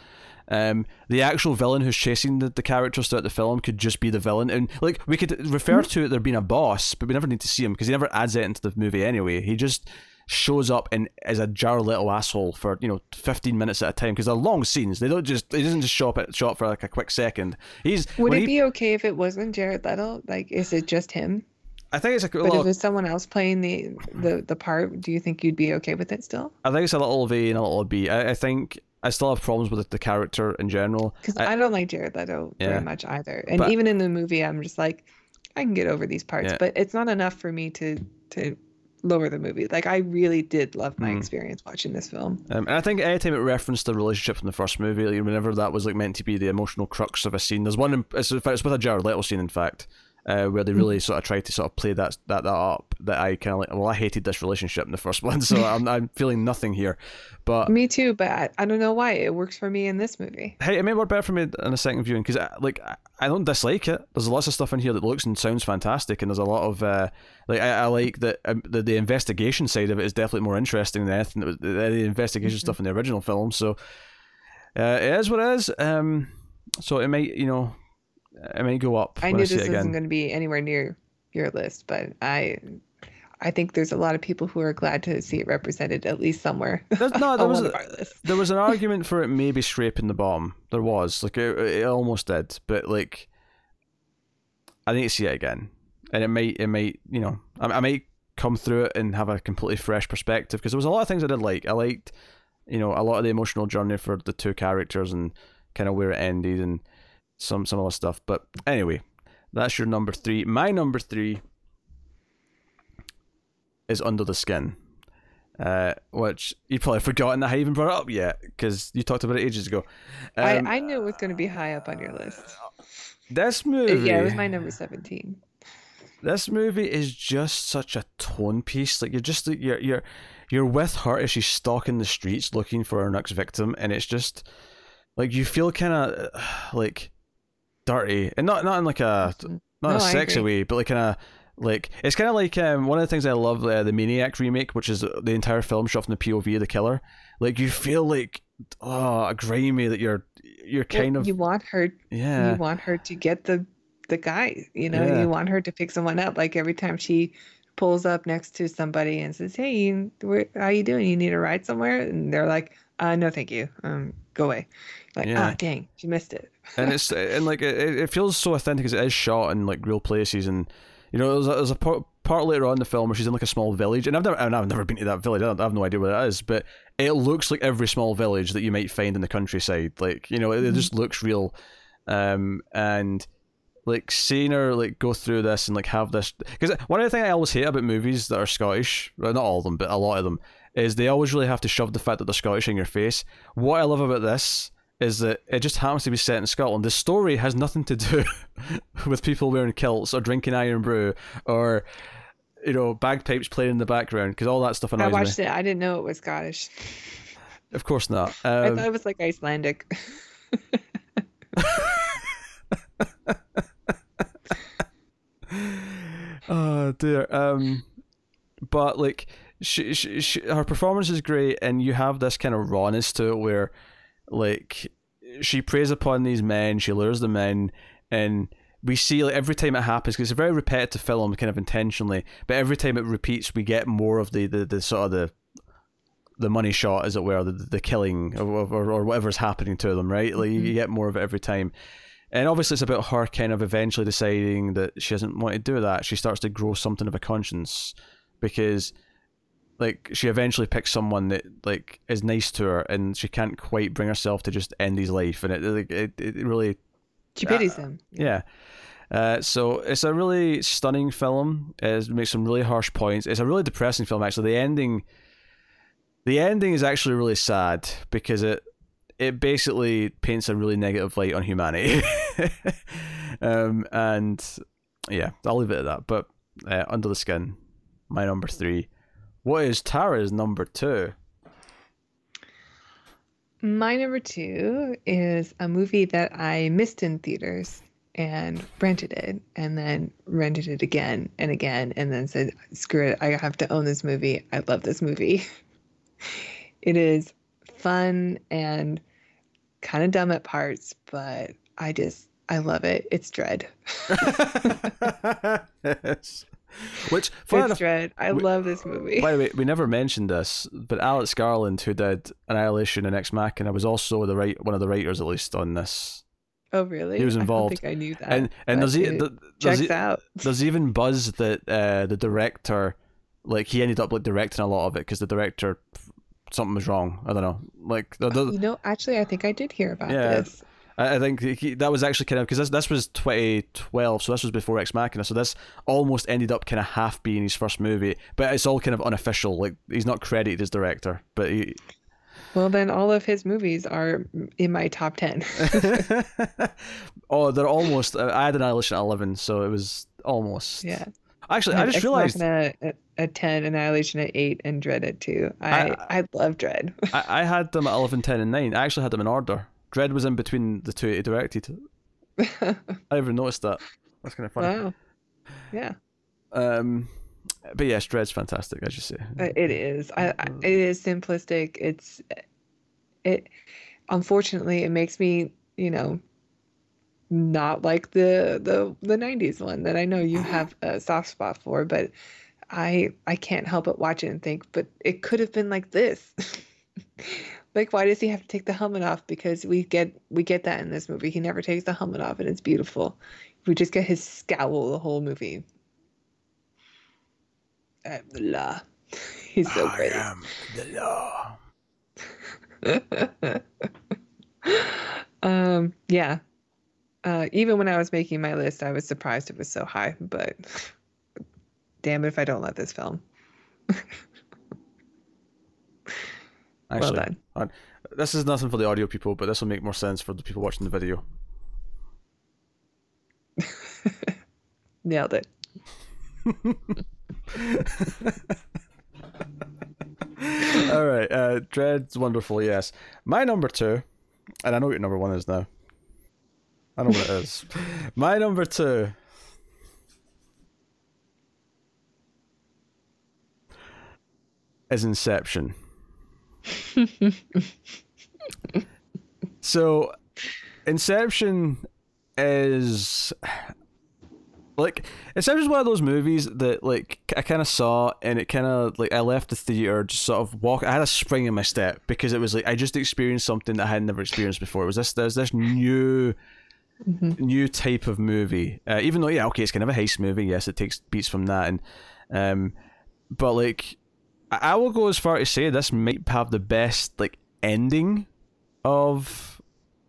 S1: Um, the actual villain who's chasing the, the characters throughout the film could just be the villain, and like we could refer to it there being a boss, but we never need to see him because he never adds it into the movie anyway. He just shows up and is a jar little asshole for you know 15 minutes at a time because they're long scenes they don't just he doesn't just show up at show up for like a quick second he's
S2: would it
S1: he,
S2: be okay if it wasn't jared leto like is it just him
S1: I think it's a.
S2: But
S1: little,
S2: if it's someone else playing the, the the part, do you think you'd be okay with it still?
S1: I think it's a little V and a little B. I, I think I still have problems with the character in general.
S2: Because I, I, don't like Jared Leto yeah. very much either, and but, even in the movie, I'm just like, I can get over these parts, yeah. but it's not enough for me to to lower the movie. Like I really did love my mm. experience watching this film.
S1: Um, and I think anytime it referenced the relationship from the first movie, like, whenever that was like meant to be the emotional crux of a scene, there's one. It's, it's with a Jared Leto scene, in fact, uh, where they really sort of tried to sort of play that that, that up. That I kind of like. Well, I hated this relationship in the first (laughs) one, so I'm I'm feeling nothing here. But
S2: me too. But I, I don't know why it works for me in this movie.
S1: Hey, it may work better for me in a second viewing because like I don't dislike it. There's lots of stuff in here that looks and sounds fantastic, and there's a lot of uh, like I, I like that um, the the investigation side of it is definitely more interesting than anything that was the, the investigation mm-hmm. stuff in the original film. So uh, it is what it is. Um, so it might you know I may go up.
S2: I knew this wasn't going to be anywhere near your list, but I I think there's a lot of people who are glad to see it represented at least somewhere. (laughs)
S1: There's, no, there was a, there was an (laughs) argument for it maybe scraping the bottom. There was like it, it almost did, but like I need to see it again, and it might it might you know I, I might come through it and have a completely fresh perspective because there was a lot of things I did like. I liked you know a lot of the emotional journey for the two characters and kind of where it ended and some some other stuff. But anyway, that's your number three. My number three is Under the Skin, uh, which you probably forgotten that I even brought it up yet because you talked about it ages ago.
S2: Um, I, I knew it was going to be high up on your list.
S1: This movie,
S2: yeah, it was my number seventeen.
S1: This movie is just such a tone piece. Like you're just you're you're you're with her as she's stalking the streets looking for her next victim, and it's just like you feel kind of like dirty, and not not in like a not
S2: No,
S1: a sexy way, but like in a like it's kind of like um, one of the things I love uh, the Maniac remake, which is the entire film shot from the POV of the killer. Like you feel like oh grimy that you're you're kind
S2: Well,
S1: of
S2: you want her
S1: yeah.
S2: you want her to get the the guy you know
S1: Yeah.
S2: you want her to pick someone up. Like every time she pulls up next to somebody and says hey you, where, how you doing? You need a ride somewhere? And they're like uh no thank you. Um go away. Like
S1: Yeah.
S2: ah dang she missed it.
S1: And it's (laughs) and like it, it feels so authentic because it is shot in like real places. And you know there's a, there's a part, part later on in the film where she's in like a small village. And I've never and I've never been to that village. I, don't, I have no idea where that is. But it looks like every small village that you might find in the countryside. Like you know it, it just looks real. Um and like seeing her like go through this and like have this because one of the things I always hate about movies that are Scottish well not all of them but a lot of them is they always really have to shove the fact that they're Scottish in your face what I love about this is that it just happens to be set in Scotland. The story has nothing to do (laughs) with people wearing kilts or drinking Irn-Bru or you know bagpipes playing in the background because all that stuff
S2: i
S1: annoys me.
S2: watched it i didn't know it was scottish
S1: Of course not.
S2: i
S1: Um,
S2: thought it was like icelandic (laughs)
S1: oh dear. Um, but like, she, she, she, her performance is great, and you have this kind of rawness to it where, like, she preys upon these men, she lures them in, and we see like every time it happens because it's a very repetitive film, kind of intentionally. But every time it repeats, we get more of the the, the sort of the the money shot, as it were, the the killing or or, or whatever's happening to them, right? Like you
S2: Mhm.
S1: get more of it every time. And obviously, it's about her kind of eventually deciding that she doesn't want to do that. She starts to grow something of a conscience because, like, she eventually picks someone that like is nice to her, and she can't quite bring herself to just end his life. And it like, it it really
S2: she pities him
S1: yeah. Uh, so it's a really stunning film. It makes some really harsh points. It's a really depressing film. Actually, the ending, the ending is actually really sad because it it basically paints a really negative light on humanity. (laughs) um, and yeah, I'll leave it at that. But uh, under the skin, my number three. What is Tara's number two?
S2: My number two is a movie that I missed in theaters and rented it and then rented it again and again and then said, screw it, I have to own this movie. I love this movie. (laughs) it is fun and kind of dumb at parts, but I just, I love it. It's Dredd. (laughs) (laughs)
S1: yes. (laughs) Which, enough,
S2: Dredd. I
S1: we-
S2: love this movie.
S1: By the way, we never mentioned this, but Alex Garland, who did Annihilation and Ex Machina, was also the right one of the writers, at least on this.
S2: Oh, really?
S1: He was
S2: I
S1: involved.
S2: think I knew that.
S1: And and there's, e- there's, e-
S2: out.
S1: there's even buzz that uh, the director, like he ended up like directing a lot of it because the director something was wrong. I don't know. Like the, the,
S2: You know, actually, I think I did hear about
S1: Yeah.
S2: this.
S1: I I think he, that was actually kind of because this this was 2012, so this was before Ex Machina. So this almost ended up kind of half being his first movie, but it's all kind of unofficial. Like he's not credited as director, but he, (laughs)
S2: Well, then all of his movies are in my top 10. (laughs) (laughs)
S1: oh, they're almost. Uh, I had Annihilation at 11, so it was almost.
S2: yeah.
S1: Actually, I
S2: have
S1: just
S2: Ex
S1: realized
S2: at, at 10, Annihilation at 8, and Dredd at 2. I, I, love Dredd.
S1: I, I had them at 11, 10, and 9. I actually had them in order. Dredd was in between the two he directed. (laughs) I never noticed that. That's kind of funny.
S2: wow. Yeah,
S1: Um, but yes, Dredd's fantastic, as you say.
S2: uh, it is. I, I, it is simplistic. It's, it, unfortunately, it makes me, you know, not like the the the 90s one that I know you (sighs) have a soft spot for, but I I can't help but watch it and think, but it could have been like this. (laughs) Like why does he have to take the helmet off? Because we get we get that in this movie. He never takes the helmet off and it's beautiful. We just get his scowl the whole movie. I'm the law. (laughs) He's so great.
S1: I am the law. (laughs)
S2: um yeah. Uh even when I was making my list, I was surprised it was so high, but damn it if I don't love this film. (laughs)
S1: Actually,
S2: well done.
S1: this is nothing for the audio people, but this will make more sense for the people watching the video. (laughs)
S2: Nailed it. (laughs)
S1: All right, uh, Dredd's wonderful. Yes, my number two, and I know what your number one is now. I know what it is. (laughs) My number two. Is Inception. So, Inception is like Inception is one of those movies that like I kind of saw and it kind of like I left the theater just sort of walk. I had a spring in my step because it was like I just experienced something that I had never experienced before. It was this there's this new. Mm-hmm. New type of movie, uh, even though yeah, okay, it's kind of a heist movie. Yes, it takes beats from that, and um, but like I will go as far to say this might have the best like ending of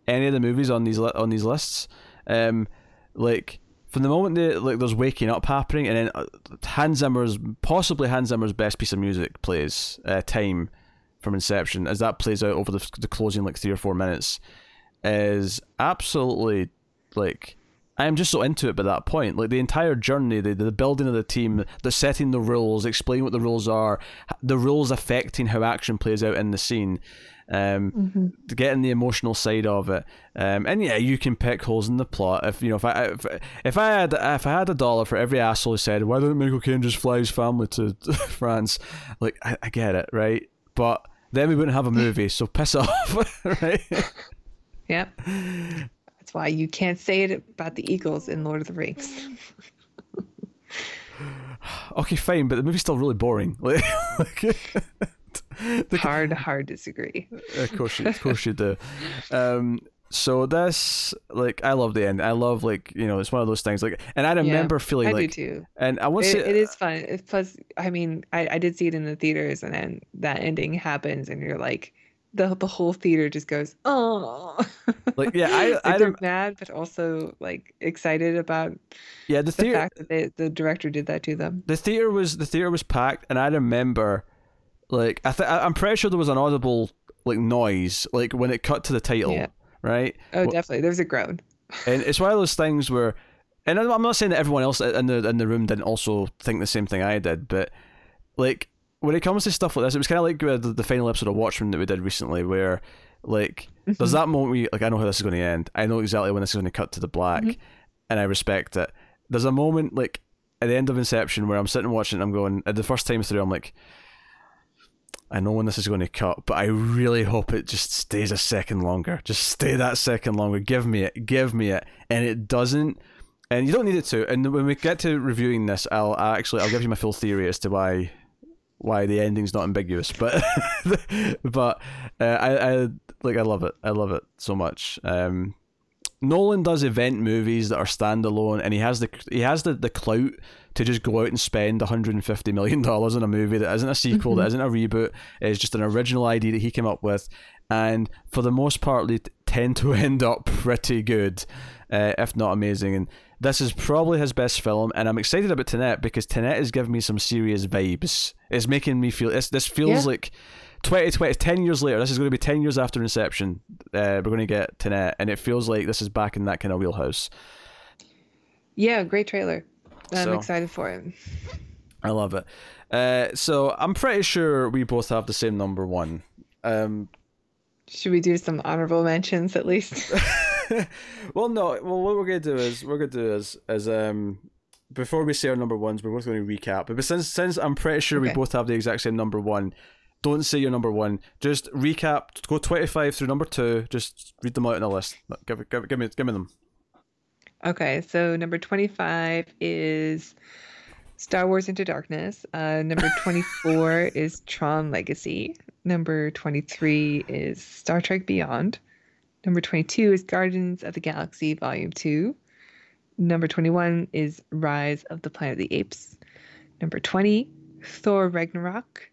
S1: any of the movies on these li- on these lists. Um, like from the moment that like there's waking up happening, and then uh, Hans Zimmer's possibly Hans Zimmer's best piece of music plays uh, "Time" from Inception as that plays out over the, the closing like three or four minutes is absolutely like I'm just so into it by that point. Like the entire journey, the, the building of the team, the setting the rules, explaining what the rules are, the rules affecting how action plays out in the scene um, mm-hmm. getting the emotional side of it. Um, and yeah, you can pick holes in the plot. If you know, if I if, if I had if I had a dollar for every asshole who said, "Why didn't Michael Caine just fly his family to (laughs) France?" Like I, I get it, right? But then we wouldn't have a movie, so piss (laughs) off, right?
S2: Yep. (laughs) That's why you can't say it about the Eagles in Lord of the Rings. (sighs)
S1: okay, fine, but the movie's still really boring. (laughs) Like, (laughs)
S2: the, hard, hard disagree.
S1: Of course, you, of course you do. (laughs) Um, so this, like, I love the end. I love, like, you know, it's one of those things. Like, and I remember yeah, feeling
S2: I
S1: like,
S2: do too.
S1: And I want
S2: to.
S1: It,
S2: it is fun. Plus, I mean, I, I did see it in the theaters, and then that ending happens, and you're like, the the whole theater just goes, oh.
S1: Like, yeah, I, (laughs)
S2: like
S1: I
S2: they're mad, but also like excited about.
S1: Yeah, the,
S2: the fact that they, the director did that to them.
S1: The theater was the theater was packed, and I remember like I th- I'm pretty sure there was an audible like noise like when it cut to the title, yeah. right?
S2: Oh, definitely. there was a groan.
S1: and it's one of those things where, and I'm not saying that everyone else in the in the room didn't also think the same thing I did, but like when it comes to stuff like this, it was kind of like the, the final episode of Watchmen that we did recently, where like mm-hmm. there's that moment where you, like I know how this is going to end. I know exactly when this is going to cut to the black, mm-hmm. and I respect it. There's a moment like at the end of Inception where I'm sitting watching, I'm going at the first time through, I'm like, I know when this is going to cut, but I really hope it just stays a second longer. Just stay that second longer. Give me it. Give me it. And it doesn't. And you don't need it to. And when we get to reviewing this, I'll actually I'll give you my full theory as to why why the ending's not ambiguous. But (laughs) but uh, I I like I love it. I love it so much. Um, Nolan does event movies that are standalone, and he has the he has the, the clout to just go out and spend 150 million dollars on a movie that isn't a sequel, mm-hmm. that isn't a reboot, it's just an original idea that he came up with, and for the most part, they tend to (laughs) end up pretty good, uh, if not amazing. And this is probably his best film, and I'm excited about Tenet because Tenet is giving me some serious vibes. It's making me feel. this feels yeah. like 2020, 10 years later, this is going to be 10 years after Inception. Uh, we're going to get Tenet, and it feels like this is back in that kind of wheelhouse.
S2: Yeah, great trailer. I'm so, excited for it.
S1: I love it. Uh, so I'm pretty sure we both have the same number one. Um,
S2: Should we do some honorable mentions at least? (laughs) (laughs)
S1: well, no. Well, what we're gonna do is we're gonna do is is um before we say our number ones, we're both going to recap. But since since I'm pretty sure okay. we both have the exact same number one, don't say your number one. Just recap. Go 25 through number two. Just read them out in a list. Give, give, give me give me them.
S2: Okay, so number 25 is Star Wars Into Darkness. Uh, number (laughs) 24 is Tron Legacy. Number 23 is Star Trek Beyond. Number 22 is Guardians of the Galaxy Volume 2. Number 21 is Rise of the Planet of the Apes. Number 20, Thor Ragnarok.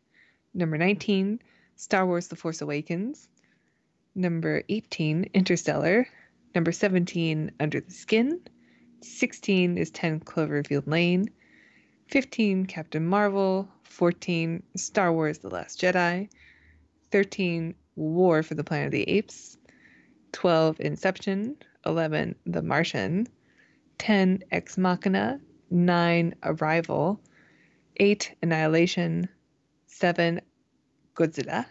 S2: Number 19, Star Wars The Force Awakens. Number 18, Interstellar. Number 17, Under the Skin. 16 is 10 Cloverfield Lane. 15, Captain Marvel. 14, Star Wars The Last Jedi. 13, War for the Planet of the Apes. 12, Inception. 11, The Martian. 10, Ex Machina. 9, Arrival. 8, Annihilation. 7, Godzilla.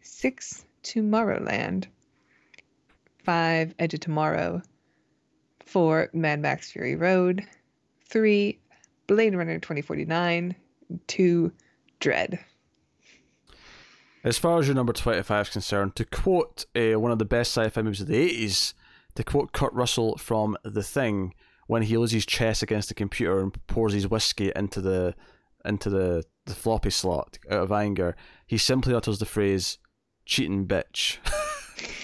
S2: 6, Tomorrowland. 5 Edge of Tomorrow, Four, Mad Max Fury Road. Three, Blade Runner 2049. Two, Dredd.
S1: As far as your number 25 is concerned, to quote uh, one of the best sci fi movies of the 80s, to quote Kurt Russell from The Thing, when he loses chess against the computer and pours his whiskey into the into the, the floppy slot out of anger, he simply utters the phrase, cheating bitch.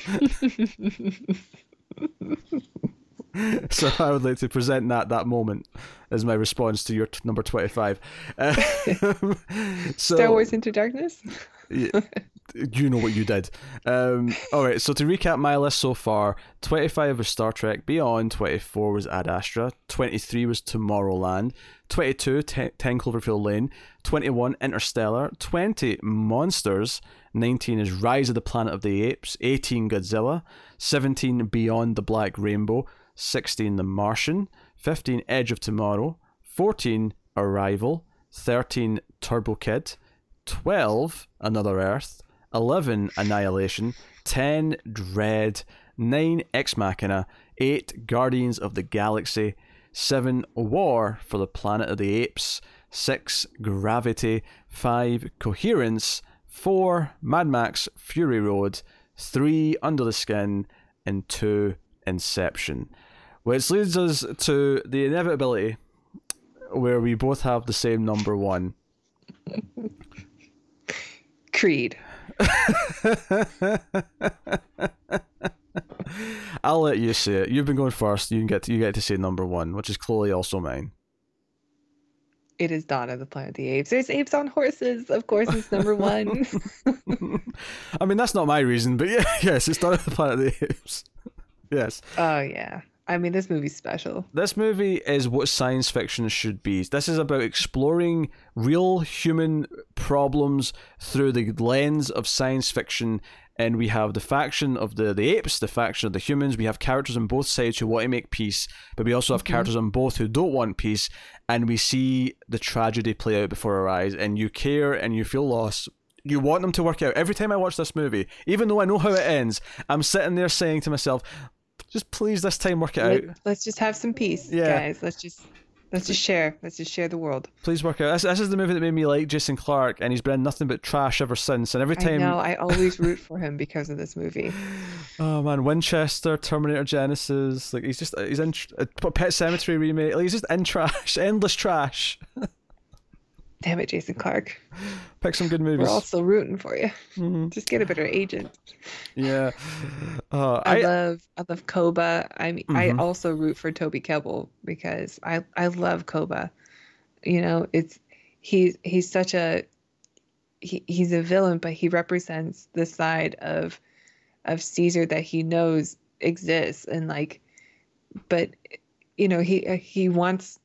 S1: (laughs) so I would like to present that that moment as my response to your t- number 25. Uh, (laughs) (laughs)
S2: so, Star Wars Into Darkness?
S1: You know what you did. Um, all right, so to recap my list so far 25 was Star Trek Beyond, 24 was Ad Astra, 23 was Tomorrowland, 22 10 Cloverfield Lane, 21 Interstellar, 20 Monsters, 19 is Rise of the Planet of the Apes, 18 Godzilla, 17 Beyond the Black Rainbow, 16 The Martian, 15 Edge of Tomorrow, 14 Arrival, 13 Turbo Kid, 12 Another Earth, 11 Annihilation, 10 Dredd, 9 Ex Machina, 8 Guardians of the Galaxy, 7 War for the Planet of the Apes, 6 Gravity, 5 Coherence, 4 Mad Max Fury Road, 3 Under the Skin, and 2 Inception. Which leads us to the inevitability where we both have the same number one.
S2: Creed. (laughs)
S1: I'll let you say it. You've been going first. You can get to, you get to say number one, which is clearly also mine.
S2: It is Dawn of the Planet of the Apes. There's apes on horses. Of course, it's number one. (laughs)
S1: I mean, that's not my reason, but yeah, (laughs) yes, it's Dawn of the Planet of the Apes. yes.
S2: Oh yeah. I mean, this movie's special.
S1: This movie is what science fiction should be. This is about exploring real human problems through the lens of science fiction. And we have the faction of the, the apes, the faction of the humans. We have characters on both sides who want to make peace, but we also have mm-hmm. characters on both who don't want peace. And we see the tragedy play out before our eyes. And you care and you feel lost you want them to work out. Every time I watch this movie, even though I know how it ends, I'm sitting there saying to myself, just please this time work it
S2: Let, out. Let's just have some peace, yeah. guys. Let's just let's just share. Let's just share the world.
S1: Please work out. This, this is the movie that made me like Jason Clarke, and he's been nothing but trash ever since. And every time,
S2: I know, I (laughs) always root for him because of this movie.
S1: Oh man, Winchester, Terminator Genisys, like he's just he's in uh, Pet Sematary remake. Like he's just in trash, (laughs) endless trash. (laughs)
S2: Damn it, Jason Clarke.
S1: Pick some good movies.
S2: We're also rooting for you. Mm-hmm. Just get a better agent.
S1: Yeah. Uh,
S2: I, I, love I love Koba. I mean, mm-hmm. I also root for Toby Kebbell because I I love Koba. You know, it's he's he's such a he, he's a villain, but he represents the side of of Caesar that he knows exists, and like, but you know, he he wants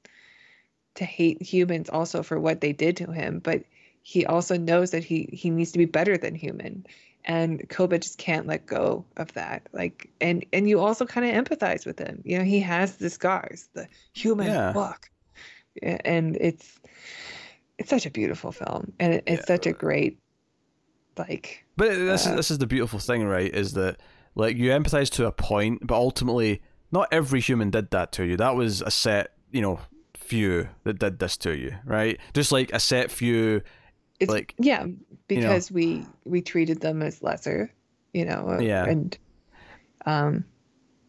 S2: to hate humans also for what they did to him, but he also knows that he he needs to be better than human. And Koba just can't let go of that. Like and and you also kind of empathize with him. You know, he has the scars, the human yeah. look. And it's it's such a beautiful film. And it, it's yeah. such a great like
S1: But this uh, is this is the beautiful thing, right? Is that like you empathize to a point, but ultimately not every human did that to you. That was a set, you know, few that did this to you, right? Just like a set few.
S2: It's,
S1: like
S2: yeah, because you know, we we treated them as lesser, you know. Uh,
S1: yeah.
S2: And um.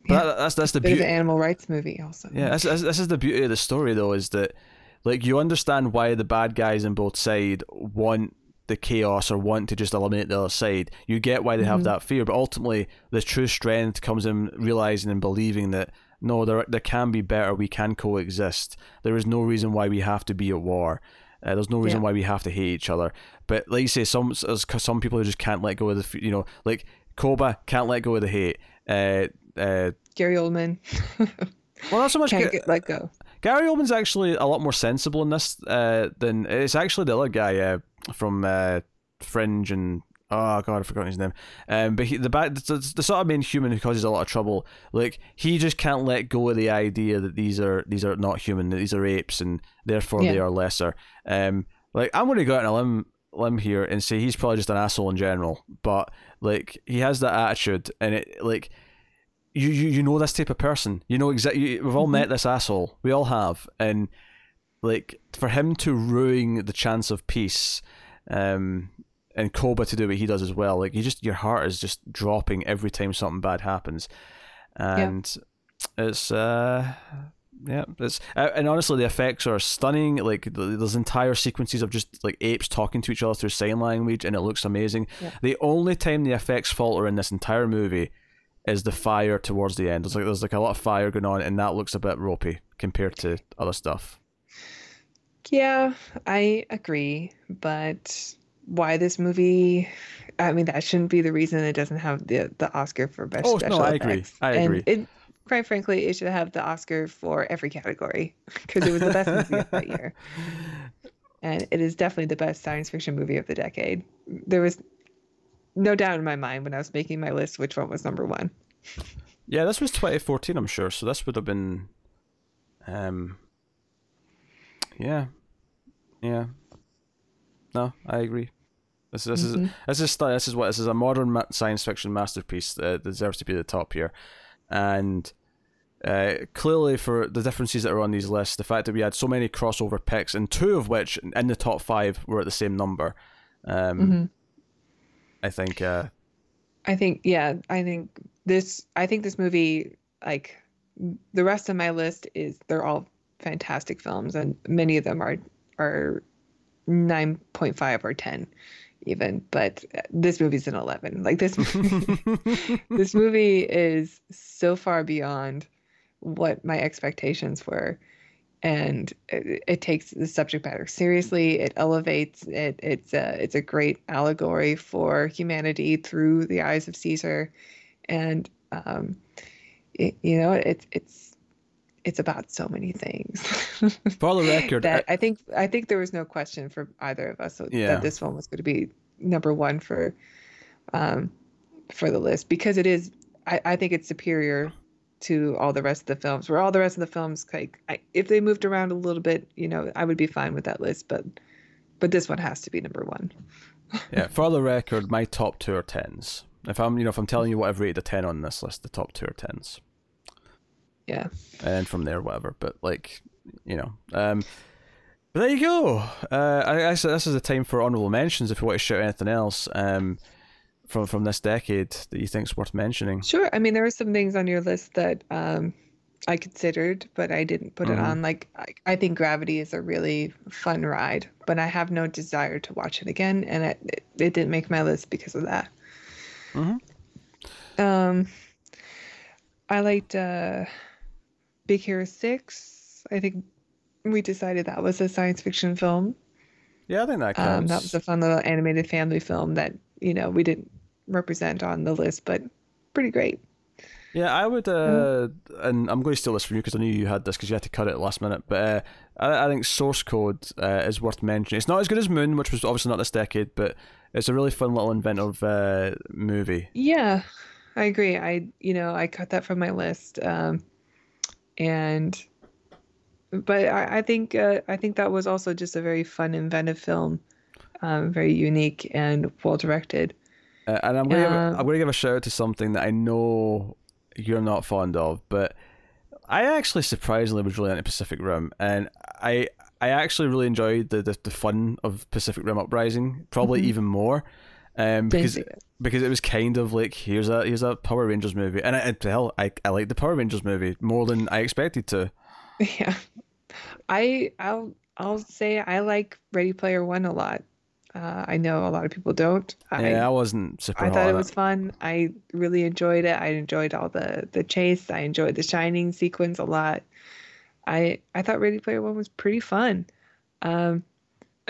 S1: But yeah, that, that's that's the beauty.
S2: animal rights movie also.
S1: Yeah, this, this is the beauty of the story though, is that like you understand why the bad guys on both sides want the chaos or want to just eliminate the other side. You get why they have mm-hmm. that fear, but ultimately the true strength comes in realizing and believing that no, there there can be better. We can coexist. There is no reason why we have to be at war. Uh, there's no reason yeah. why we have to hate each other. But like you say, some some people just can't let go of the you know like Koba can't let go of the hate. Uh, uh,
S2: Gary Oldman. (laughs)
S1: well, not so much.
S2: Can't Ga- get let go.
S1: Gary Oldman's actually a lot more sensible in this uh, than it's actually the other guy uh, from uh, Fringe and oh god, I've forgotten his name. Um, but he, the bad, the, the, sort of main human who causes a lot of trouble. Like he just can't let go of the idea that these are these are not human, that these are apes, and therefore yeah. they are lesser. Um, like I'm going to go out on a limb limb here and say he's probably just an asshole in general, but like he has that attitude, and it like you, you you know this type of person. You know exactly. We've all mm-hmm. met this asshole. We all have, and like for him to ruin the chance of peace, um, and Koba to do what he does as well. Like you just your heart is just dropping every time something bad happens, and yeah. it's uh yeah, it's uh, and honestly, the effects are stunning. Like there's entire sequences of just like apes talking to each other through sign language, and it looks amazing. Yeah. The only time the effects falter in this entire movie is the fire towards the end. There's like there's like a lot of fire going on, and that looks a bit ropey compared to other stuff.
S2: Yeah, I agree, but why this movie? I mean, that shouldn't be the reason it doesn't have the the Oscar for best. Oh no,
S1: I
S2: effects.
S1: agree. I agree.
S2: And it, quite frankly, it should have the Oscar for every category (laughs) because it was the best movie of that year. (laughs) And it is definitely the best science fiction movie of the decade. There was no doubt in my mind when I was making my list which one was number one.
S1: Yeah, this was 2014, I'm sure. So this would have been, um, yeah, yeah. No, I agree. This, this mm-hmm. is this is this is what this is a modern science fiction masterpiece that deserves to be at the top here, and uh, clearly, for the differences that are on these lists, the fact that we had so many crossover picks, and two of which in the top five were at the same number, um, mm-hmm. I think. Uh,
S2: I think, yeah, I think this. I think this movie, like the rest of my list, is they're all fantastic films, and many of them are are nine point five or ten even but this movie's an 11 like this (laughs) (laughs) this movie is so far beyond what my expectations were. And it, it, takes the subject matter seriously. It elevates it it's a it's a great allegory for humanity through the eyes of caesar. And um it, you know it's it's it's about so many things (laughs)
S1: for the record
S2: that I, think i think there was no question for either of us yeah. that this one was going to be number one for um for the list because it is I, I think it's superior to all the rest of the films. Where all the rest of the films, like I, if they moved around a little bit, you know, I would be fine with that list. But but this one has to be number one. (laughs)
S1: yeah, for the record, my top two are tens. If I'm you know if I'm telling you what I've rated a ten on this list, the top two are tens.
S2: Yeah.
S1: And from there, whatever. But like you know, um, but there you go. Uh, I guess this is a time for honorable mentions. If you want to shout anything else, um, from from this decade that you think's worth mentioning?
S2: Sure. I mean, there were some things on your list that um, I considered, but I didn't put mm-hmm. it on. Like, I, I, think Gravity is a really fun ride, but I have no desire to watch it again, and it it, it didn't make my list because of that. Mm-hmm. Um, I liked uh, Big Hero Six. I think we decided that was a science fiction film.
S1: Yeah, I think that counts. Um,
S2: that was a fun little animated family film that you know we didn't represent on the list, but pretty great.
S1: Yeah, I would, uh, mm-hmm. and I'm going to steal this from you because I knew you had this because you had to cut it last minute. But uh, I, I, think Source Code uh, is worth mentioning. It's not as good as Moon, which was obviously not this decade, but it's a really fun little inventive uh, movie.
S2: Yeah, I agree. I you know I cut that from my list, um, and but I, I think uh, I think that was also just a very fun, inventive film, um, very unique and well directed.
S1: Uh, and I'm going, to um, I'm going to give a shout out to something that I know you're not fond of, but I actually surprisingly was really into Pacific Rim, and I I actually really enjoyed the the, the fun of Pacific Rim Uprising, probably mm-hmm. even more, um, because because it was kind of like here's a here's a Power Rangers movie, and I, hell I I like the Power Rangers movie more than I expected to. (laughs)
S2: Yeah, I I'll I'll say I like Ready Player One a lot. Uh, I know a lot of people don't.
S1: I, yeah, I wasn't super.
S2: I thought it was fun. I really enjoyed it. I enjoyed all the the chase. I enjoyed the shining sequence a lot. I I thought Ready Player One was pretty fun. Um,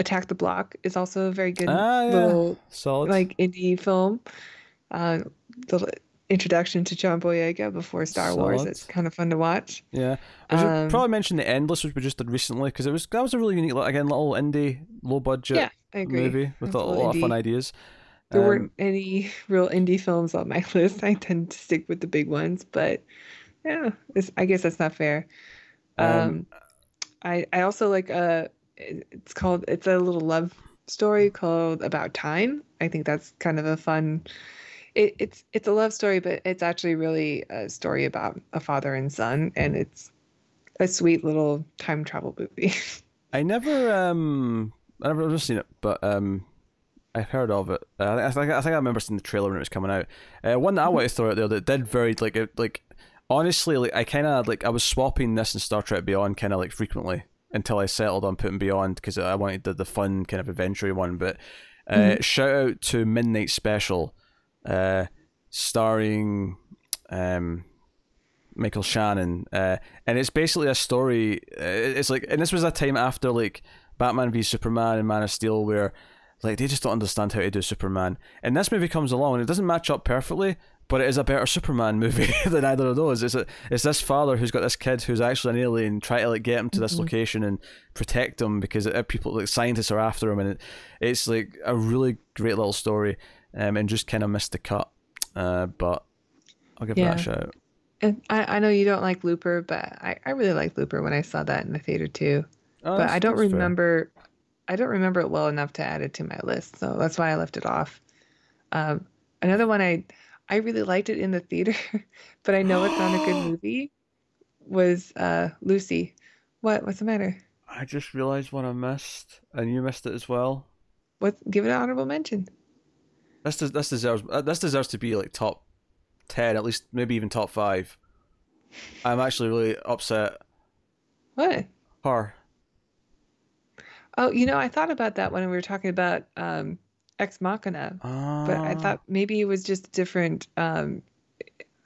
S2: Attack the Block is also a very good ah, yeah. little Solid. like indie film. Uh, the introduction to John Boyega before Star Solid. Wars. It's kind of fun to watch.
S1: Yeah, I should um, probably mention the Endless, which we just did recently, because it was that was a really unique, again, little indie, low budget.
S2: Yeah
S1: movie with a, a lot indie. of fun ideas.
S2: There um, weren't any (laughs) real indie films on my (laughs) list. I tend to stick with the big ones, but yeah, I guess that's not fair. Um, um, I I also like a. It's called it's a little love story called About Time. I think that's kind of a fun it, it's it's a love story, but it's actually really a story about a father and son, and it's a sweet little time travel movie. (laughs)
S1: I never um I never, never seen it, but um I've heard of it. Uh, I think I think I remember seeing the trailer when it was coming out. Uh, one that I want to throw out there that did very like it, like honestly like I kind of like I was swapping this and Star Trek Beyond kind of like frequently until I settled on putting Beyond because I wanted the, the fun kind of adventure one. But uh, mm-hmm. shout out to Midnight Special, uh, starring um, Michael Shannon, uh, and it's basically a story. Uh, it's like, and this was a time after like Batman v Superman and Man of Steel, where like they just don't understand how to do Superman. And this movie comes along and it doesn't match up perfectly, but it is a better Superman movie (laughs) than either of those. It's a, it's this father who's got this kid who's actually an alien, try to like get him to this mm-hmm. location and protect him because it, people like scientists are after him, and it, it's like a really great little story, um, and just kind of missed the cut. Uh, but I'll give yeah. that a shout.
S2: And I, I know you don't like Looper, but I, I really liked Looper when I saw that in the theater too. Oh, but I don't remember fair. I don't remember it well enough to add it to my list, so that's why I left it off. Um, another one I I really liked it in the theater, (laughs) but I know it's not a good (gasps) movie. Was uh, Lucy? What? What's the matter?
S1: I just realized what I missed, and you missed it as well.
S2: What? Give it an honorable mention.
S1: This does, this deserves uh, this deserves to be like top ten, at least maybe even top five. I'm actually really upset.
S2: What?
S1: Her.
S2: Oh, you know, I thought about that when we were talking about um, Ex Machina, but I ah. thought maybe it was just different. Um,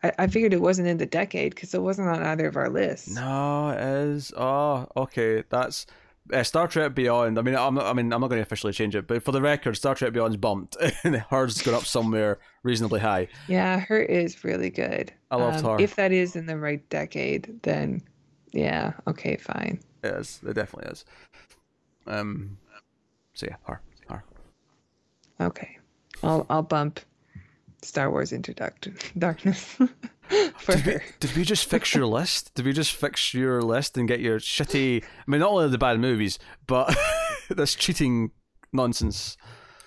S2: I, I figured it wasn't in the decade because it wasn't on either of our lists.
S1: No, it is. Oh, okay. That's uh, Star Trek Beyond. I mean, I'm not, I mean, I'm not going to officially change it, but for the record, Star Trek Beyond's bumped, (laughs) and hers has gone up somewhere reasonably high.
S2: Yeah, her is really good.
S1: I loved um, her.
S2: If that is in the right decade, then yeah, okay, fine.
S1: It is. It definitely is. Um. So yeah, her.
S2: Okay. I'll I'll bump Star Wars into Darkness (laughs) for
S1: did. We, did we just fix your list? Did we just fix your list and get your shitty? I mean, not only the bad movies, but (laughs) this cheating nonsense.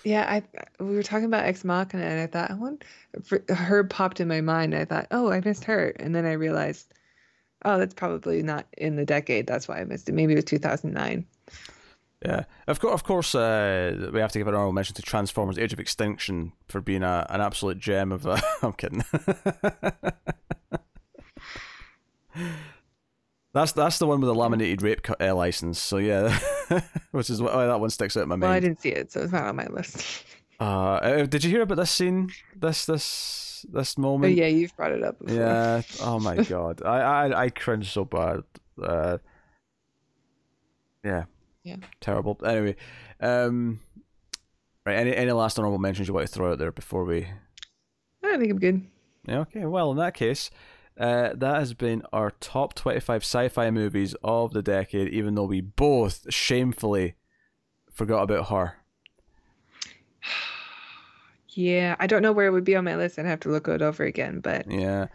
S2: Yeah, I we were talking about Ex Machina, and I thought I want her popped in my mind. I thought, oh, I missed her, and then I realized, oh, that's probably not in the decade. That's why I missed it. Maybe it was two thousand nine.
S1: Yeah, of course. Of course, uh, we have to give an honorable mention to Transformers: Age of Extinction for being a, an absolute gem of. Uh, (laughs) I'm kidding. that's that's the one with the laminated rape cut, uh, license. So yeah, (laughs) which is why that one sticks out in my mind.
S2: Well, I didn't see it, so it's not on my list.
S1: Uh, uh, did you hear about this scene? This this this oh, moment?
S2: Oh, yeah, you've brought it up. Before.
S1: Yeah. (laughs) Oh my god, I I I cringe so bad. Uh, yeah.
S2: Yeah.
S1: Terrible. Anyway, um, right. Any any last honorable mentions you want to throw out there before we?
S2: I think I'm good.
S1: Yeah. Okay. Well, in that case, uh, that has been our top 25 sci-fi movies of the decade. Even though we both shamefully forgot about her. (sighs)
S2: yeah, I don't know where it would be on my list. I'd have to look it over again. But
S1: yeah,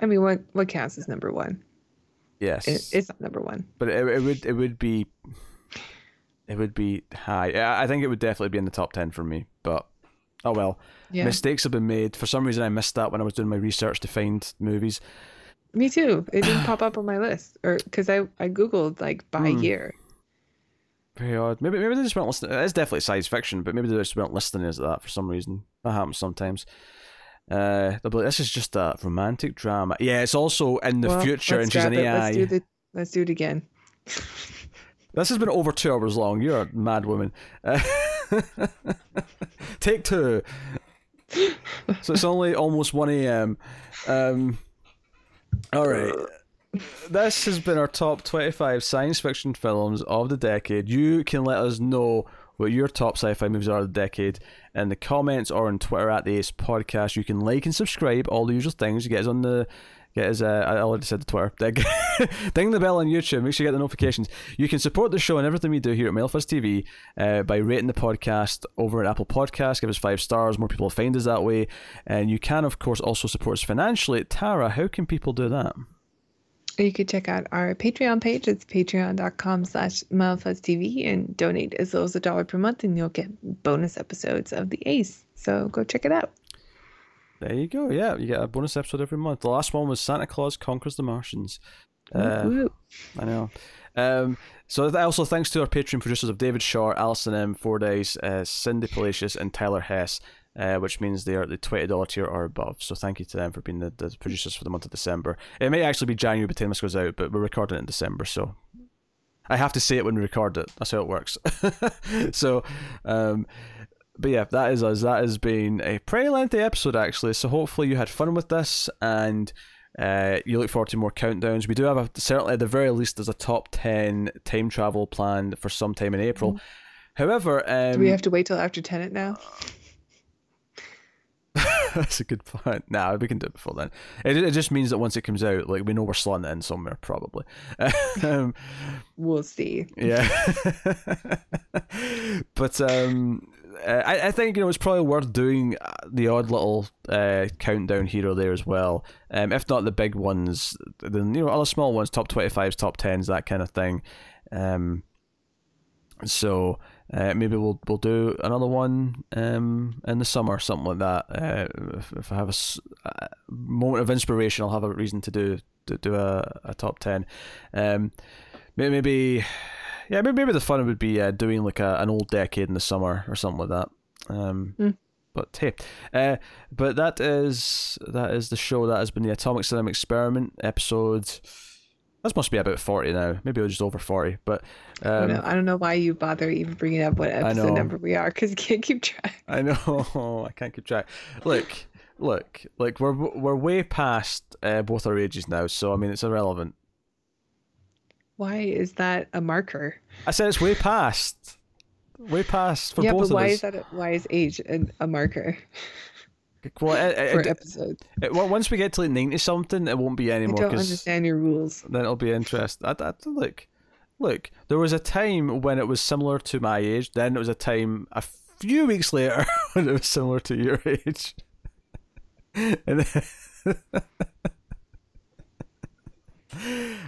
S2: I mean, what what counts as number one?
S1: Yes,
S2: it, it's not number one.
S1: But it, it would it would be it would be high. I think it would definitely be in the top 10 for me, but oh well. Yeah. Mistakes have been made. For some reason, I missed that when I was doing my research to find movies.
S2: Me too. It didn't (sighs) pop up on my list, or because I, I googled like by mm. year.
S1: Very odd. Maybe maybe they just weren't listening. It's definitely science fiction, but maybe they just weren't listening as that for some reason. That happens sometimes. Uh, they'll be like, this is just a romantic drama. Yeah, it's also in the well, future, and she's an AI.
S2: Let's do, the, let's do it again. (laughs)
S1: This has been over two hours long. You're a mad woman. Uh, (laughs) take two. So it's only almost 1 a.m. Um, all right. This has been our top 25 science fiction films of the decade. You can let us know what your top sci-fi movies are of the decade in the comments or on Twitter at the Ace Podcast. You can like and subscribe, all the usual things. You get us on the Get his, uh, I already said the Twitter. (laughs) Ding the bell on YouTube. Make sure you get the notifications. You can support the show and everything we do here at Mild Fuzz TV uh, by rating the podcast over at Apple Podcasts. Give us five stars. More people find us that way. And you can, of course, also support us financially. Tara, how can people do that?
S2: You could check out our Patreon page. It's patreon.com slash TV and donate as low as a dollar per month and you'll get bonus episodes of The Ace. So go check it out.
S1: There you go. Yeah, you get a bonus episode every month. The last one was Santa Claus Conquers the Martians. Uh, I know. Um, so also thanks to our Patreon producers of David Shaw, Alison M, Four Days, uh, Cindy Palacios, and Tyler Hess. Uh, which means they are the twenty dollar tier or above. So thank you to them for being the, the producers for the month of December. It may actually be January by the time this goes out, but we're recording it in December, so I have to say it when we record it. That's how it works. (laughs) so, um, but yeah, that is us. That has been a pretty lengthy episode actually. So hopefully you had fun with this and. Uh, you look forward to more countdowns. We do have a, certainly at the very least there's a top ten time travel planned for sometime in April. Mm. However, um,
S2: do we have to wait till after Tenet now? (laughs)
S1: That's a good point. Nah, we can do it before then. It, it just means that once it comes out, like we know we're slotting it in somewhere, probably. (laughs) um,
S2: we'll see.
S1: Yeah. (laughs) but um, I, I think you know it's probably worth doing the odd little uh, countdown here or there as well. Um, if not the big ones, then you know other small ones, top twenty fives, top tens, that kind of thing. Um, so uh, maybe we'll we'll do another one um, in the summer, something like that. Uh, if, if, I have a, a, moment of inspiration, I'll have a reason to do to do a, a top ten. Um, maybe, yeah, maybe, maybe the fun would be uh, doing like a, an old decade in the summer or something like that. Um, mm. But hey, uh, but that is that is the show. That has been the Atomic Cinema Experiment episode. This must be about 40 now. Maybe it was just over 40. But um, I,
S2: don't know, I don't know why you bother even bringing up what episode number we are because you can't keep track.
S1: I know. (laughs) I can't keep track. Look, look, like we're we're way past uh, both our ages now, so I mean it's irrelevant.
S2: Why is that a marker?
S1: I said it's way past. Way past for yeah, both
S2: but why
S1: us.
S2: is that? A, why is age a, a marker?
S1: Well, it,
S2: it, for episode.
S1: It, well, once we get to like ninety something, it won't be anymore.
S2: I don't understand your rules.
S1: Then it'll be interesting. I, I, look, look. There was a time when it was similar to my age. Then it was a time a few weeks later (laughs) when it was similar to your age. (laughs) and then... (laughs)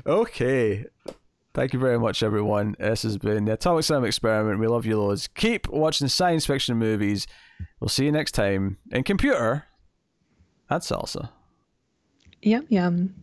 S1: okay. Thank you very much, everyone. This has been the Atomic Cinema Experiment. We love you loads. Keep watching science fiction movies. We'll see you next time. And computer, that's salsa.
S2: Yum yum.